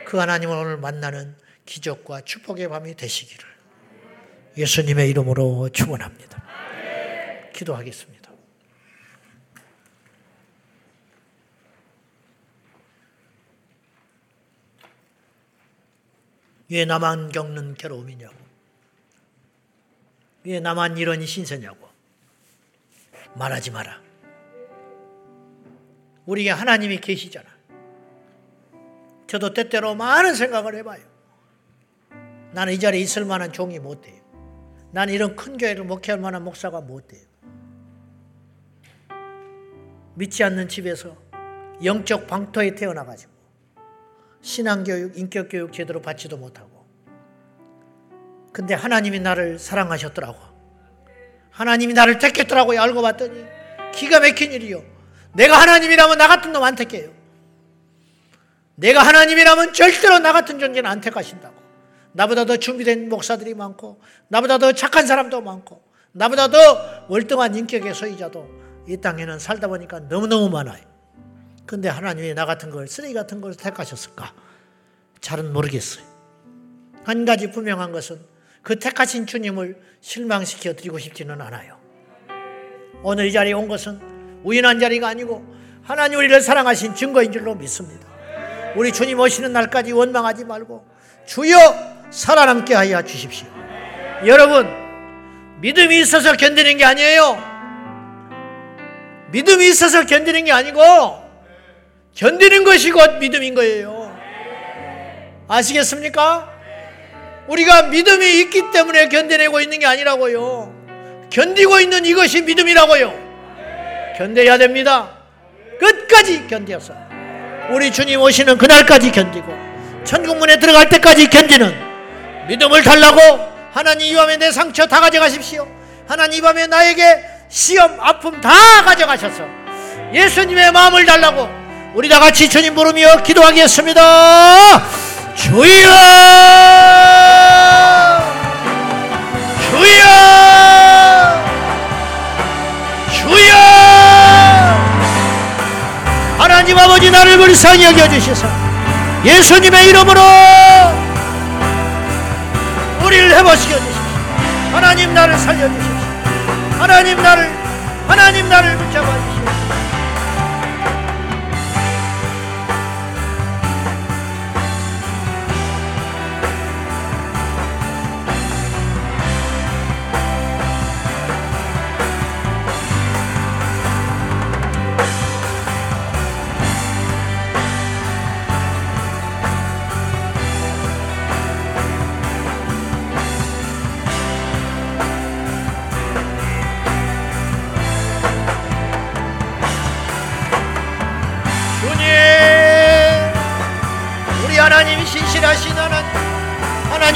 그 하나님을 오늘 만나는 기적과 축복의 밤이 되시기를 예수님의 이름으로 축원합니다. 기도하겠습니다. 왜 나만 겪는 괴로움이냐고. 왜 나만 이런 신세냐고. 말하지 마라. 우리에게 하나님이 계시잖아. 저도 때때로 많은 생각을 해봐요. 나는 이 자리에 있을 만한 종이 못 돼요. 나는 이런 큰 교회를 목회할 만한 목사가 못 돼요. 믿지 않는 집에서 영적 방토에 태어나가지고 신앙교육, 인격교육 제대로 받지도 못하고 근데 하나님이 나를 사랑하셨더라고. 하나님이 나를 택했더라고요. 알고 봤더니 기가 막힌 일이요. 내가 하나님이라면 나 같은 놈 안 택해요. 내가 하나님이라면 절대로 나 같은 존재는 안 택하신다고. 나보다 더 준비된 목사들이 많고, 나보다 더 착한 사람도 많고, 나보다 더 월등한 인격의 소유자도 이 땅에는 살다 보니까 너무너무 많아요. 근데 하나님이 나 같은 걸, 쓰레기 같은 걸 택하셨을까? 잘은 모르겠어요. 한 가지 분명한 것은 그 택하신 주님을 실망시켜 드리고 싶지는 않아요. 오늘 이 자리에 온 것은 우연한 자리가 아니고 하나님 우리를 사랑하신 증거인 줄로 믿습니다. 우리 주님 오시는 날까지 원망하지 말고 주여 살아남게 하여 주십시오. 여러분, 믿음이 있어서 견디는 게 아니에요. 믿음이 있어서 견디는 게 아니고 견디는 것이 곧 믿음인 거예요. 아시겠습니까? 우리가 믿음이 있기 때문에 견뎌내고 있는 게 아니라고요. 견디고 있는 이것이 믿음이라고요. 견뎌야 됩니다. 끝까지 견뎌서 우리 주님 오시는 그날까지 견디고 천국문에 들어갈 때까지 견디는 믿음을 달라고 하나님 이 밤에 내 상처 다 가져가십시오. 하나님 이 밤에 나에게 시험, 아픔 다 가져가셔서 예수님의 마음을 달라고 우리 다 같이 주님 부르며 기도하겠습니다. 주여! 주여! 주여! 하나님 아버지 나를 불쌍히 여겨주셔서 예수님의 이름으로 우리를 해보시겨 주십시오. 하나님 나를 살려주십시오. 하나님 나를 하나님 나를 붙잡아 주시옵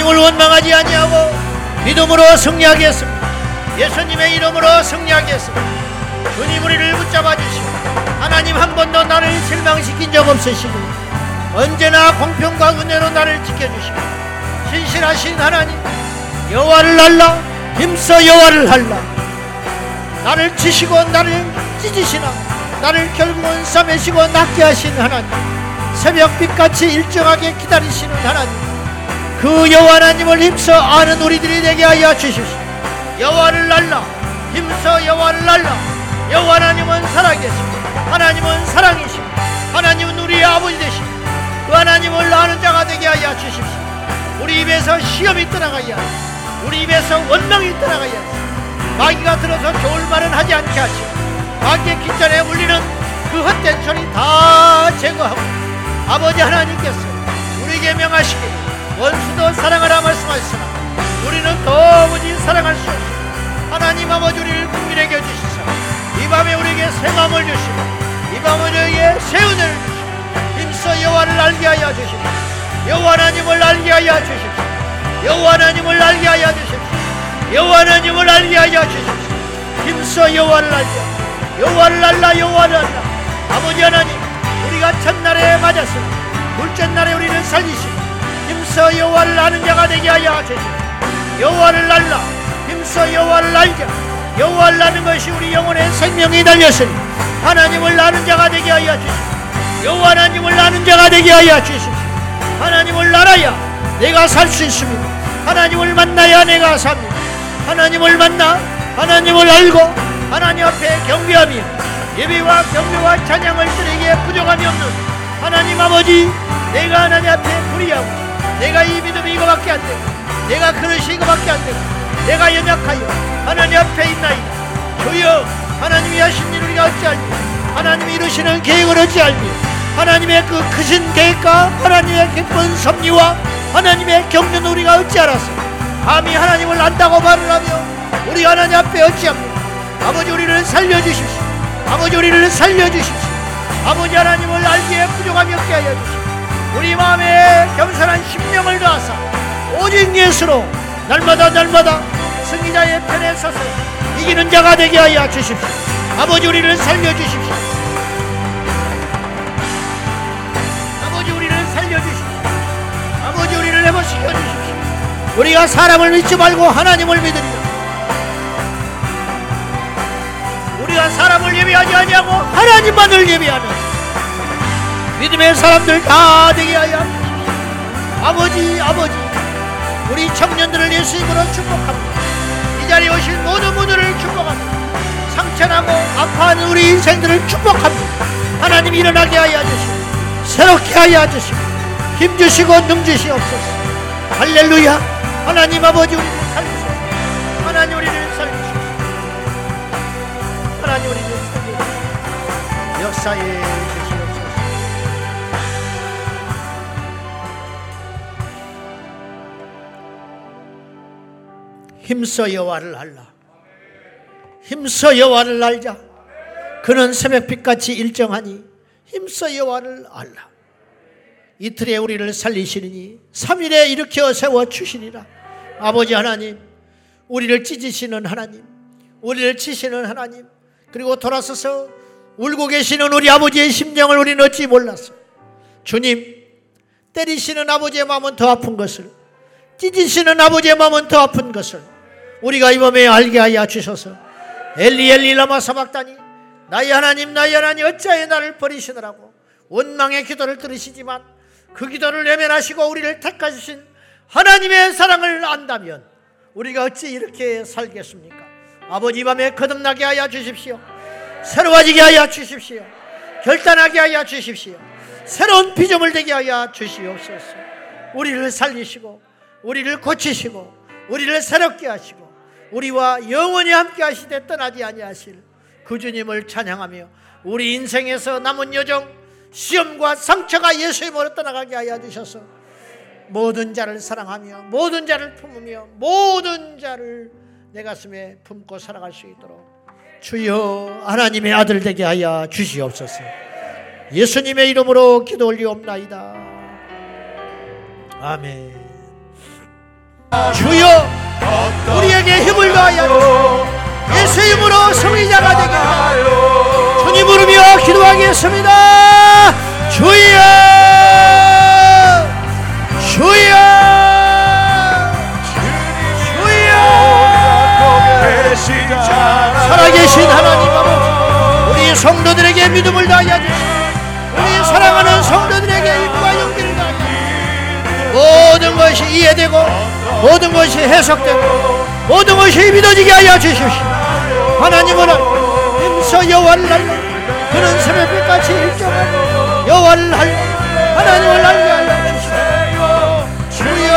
하나님을 원망하지 아니하고 믿음으로 승리하겠습니다. 예수님의 이름으로 승리하겠습니다. 주님 우리를 붙잡아 주시고 하나님 한 번도 나를 실망시킨 적 없으시고 언제나 공평과 은혜로 나를 지켜주시고 신실하신 하나님 여호와를 알라 힘써 여호와를 알라. 나를 치시고 나를 찢으시나 나를 결국은 싸매시고 낫게 하신 하나님 새벽빛같이 일정하게 기다리시는 하나님 그 여호와 하나님을 힘써 아는 우리들이 되게 하여 주십시오. 여호와를 날라 힘써 여호와를 날라. 여호와 하나님은 살아계십니다. 하나님은 사랑이십니다. 하나님은 우리의 아버지 되십니다. 그 하나님을 아는 자가 되게 하여 주십시오. 우리 입에서 시험이 떠나가게 하시고 우리 입에서 원망이 떠나가게 하시고 마귀가 들어서 좋을 말은 하지 않게 하시고 마귀의 깃전에 울리는 그 헛된 소리 다 제거하고 아버지 하나님께서 우리에게 명하시기 원수도 사랑하라 말씀하시나. 우리는 도무지 사랑할 수 없어 하나님 아버지 우리를 국민에게 주시사. 이 밤에 우리에게 새 마음을 주시고 이 밤에 우리에게 새 은혜를 주시고 힘써 여호와를 알게 하여 주시고 여호와 하나님을 알게 하여 주십시오. 여호와 하나님을 알게 하여 주십시오. 여호와 하나님을 알게 하여 주십시오. 힘써 여호와를 알게 여호와를 알라 여호와를 알라. 아버지 하나님 우리가 첫날에 맞았으니 둘째 날에 우리를 살리시고 힘써 여호와를 아는 자가 되게 하여 주시고 여호와를 알라. 힘써 여호와를 알자 여호와를 아는 것이 우리 영혼의 생명이 달렸으니 하나님을 아는 자가 되게 하여 주시고 여호와 하나님을 아는 자가 되게 하여 주시고 하나님을 알아야 내가 살 수 있습니다. 하나님을 만나야 내가 삽니다. 하나님을 만나 하나님을 알고 하나님 앞에 경배하며 예배와 경배와 찬양을 드리기에 부족함이 없는 하나님 아버지 내가 하나님 앞에 불의하고 내가 이 믿음이 이거밖에 안 되고 내가 그릇이 이거밖에 안 되고 내가 연약하여 하나님 앞에 있나이다. 주여 하나님이 하신 일 우리가 어찌 알니? 하나님이 이루시는 계획을 어찌 알니? 하나님의 그 크신 계획과 하나님의 기쁜 섭리와 하나님의 경륜 우리가 어찌 알았어. 감히 하나님을 안다고 말을 하며 우리 하나님 앞에 어찌합니까 아버지 우리를 살려주십시오. 아버지 우리를 살려주십시오. 아버지 하나님을 알기에 부족함이 없게 하여 주십시오 우리 마음에 겸손한 심령을 다하사 오직 예수로 날마다 날마다 승리자의 편에 서서 이기는 자가 되게 하여 주십시오. 아버지 우리를 살려주십시오. 아버지 우리를 살려주십시오. 아버지 우리를 회복시켜 주십시오. 우리가 사람을 믿지 말고 하나님을 믿으리라. 우리가 사람을 예배하지 아니하고 하나님만을 예배하는 믿음의 사람들 다 되게 하여 아버지 아버지 우리 청년들을 예수 이름으로 축복합니다. 이 자리에 오신 모든 분들을 축복합니다. 상처나고 아파하는 우리 인생들을 축복합니다. 하나님 일어나게 하여 주시고 새롭게 하여 주시고 힘 주시고 능 주시옵소서. 할렐루야. 하나님 아버지 우리를 살리소서. 하나님 우리를 살리소서. 하나님 우리를 살리소서. 역사에 힘써 여호와를 알라. 힘써 여호와를 알자. 그는 새벽빛같이 일정하니 힘써 여호와를 알라. 이틀에 우리를 살리시리니 3일에 일으켜 세워 주시리라. 아버지 하나님 우리를 찢으시는 하나님 우리를 치시는 하나님 그리고 돌아서서 울고 계시는 우리 아버지의 심정을 우리는 어찌 몰랐어 주님 때리시는 아버지의 마음은 더 아픈 것을 찢으시는 아버지의 마음은 더 아픈 것을 우리가 이 밤에 알게 하여 주셔서 엘리 엘리 라마 사박다니 나의 하나님 나의 하나님 어찌하여 나를 버리시느라고 원망의 기도를 들으시지만 그 기도를 내면하시고 우리를 택하신 하나님의 사랑을 안다면 우리가 어찌 이렇게 살겠습니까? 아버지 이 밤에 거듭나게 하여 주십시오. 새로워지게 하여 주십시오. 결단하게 하여 주십시오. 새로운 비전을 되게 하여 주시옵소서. 우리를 살리시고 우리를 고치시고 우리를 새롭게 하시고 우리와 영원히 함께 하시되 떠나지 아니하실 그 주님을 찬양하며 우리 인생에서 남은 여정 시험과 상처가 예수님으로 떠나가게 하여 주셔서 모든 자를 사랑하며 모든 자를 품으며 모든 자를 내 가슴에 품고 살아갈 수 있도록 주여 하나님의 아들 되게 하여 주시옵소서. 예수님의 이름으로 기도 올리옵나이다. 아멘. 주여 우리에게 힘을 더하여 예수 이름으로 성리자가 되게 하여 주님 부르며 기도하겠습니다. 주여! 주여! 주여! 살아계신 하나님 아버지 우리 성도들에게 믿음을 다하여 주시고 우리 사랑하는 성도들에게 모든 것이 이해되고 모든 것이 해석되고 모든 것이 믿어지게 하여 주십시오. 하나님은 힘써 여호와를 알라 그는 새벽빛같이 일정하고 여호와를 알라 하나님을 알게 하여 주시고 주여!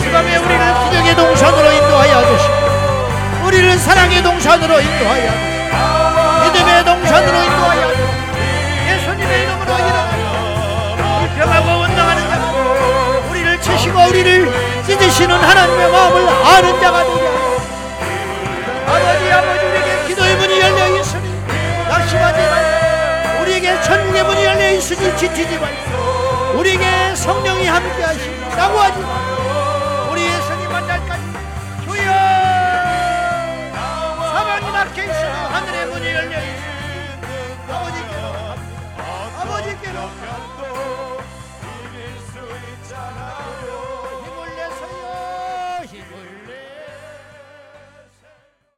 이 밤에 우리를 기적의 동산으로 인도하여 주시고 우리를 사랑의 동산으로 인도하여 주시고 믿음의 동산으로 인도하여 치시고 우리를 찢으시는 하나님의 마음을 아는 자가 되게 하여 아버지 아버지 우리에게 기도의 문이 열려 있으니 낙심하지 말고 우리에게 천국의 문이 열려 있으니 지치지 말고 우리에게 성령이 함께 하시니 낙오하지 말고 우리 예수님 만날까지 주여! 사방이 막혀 있어도 하늘의 문이 열려 있으니 아버지께로 아버지께로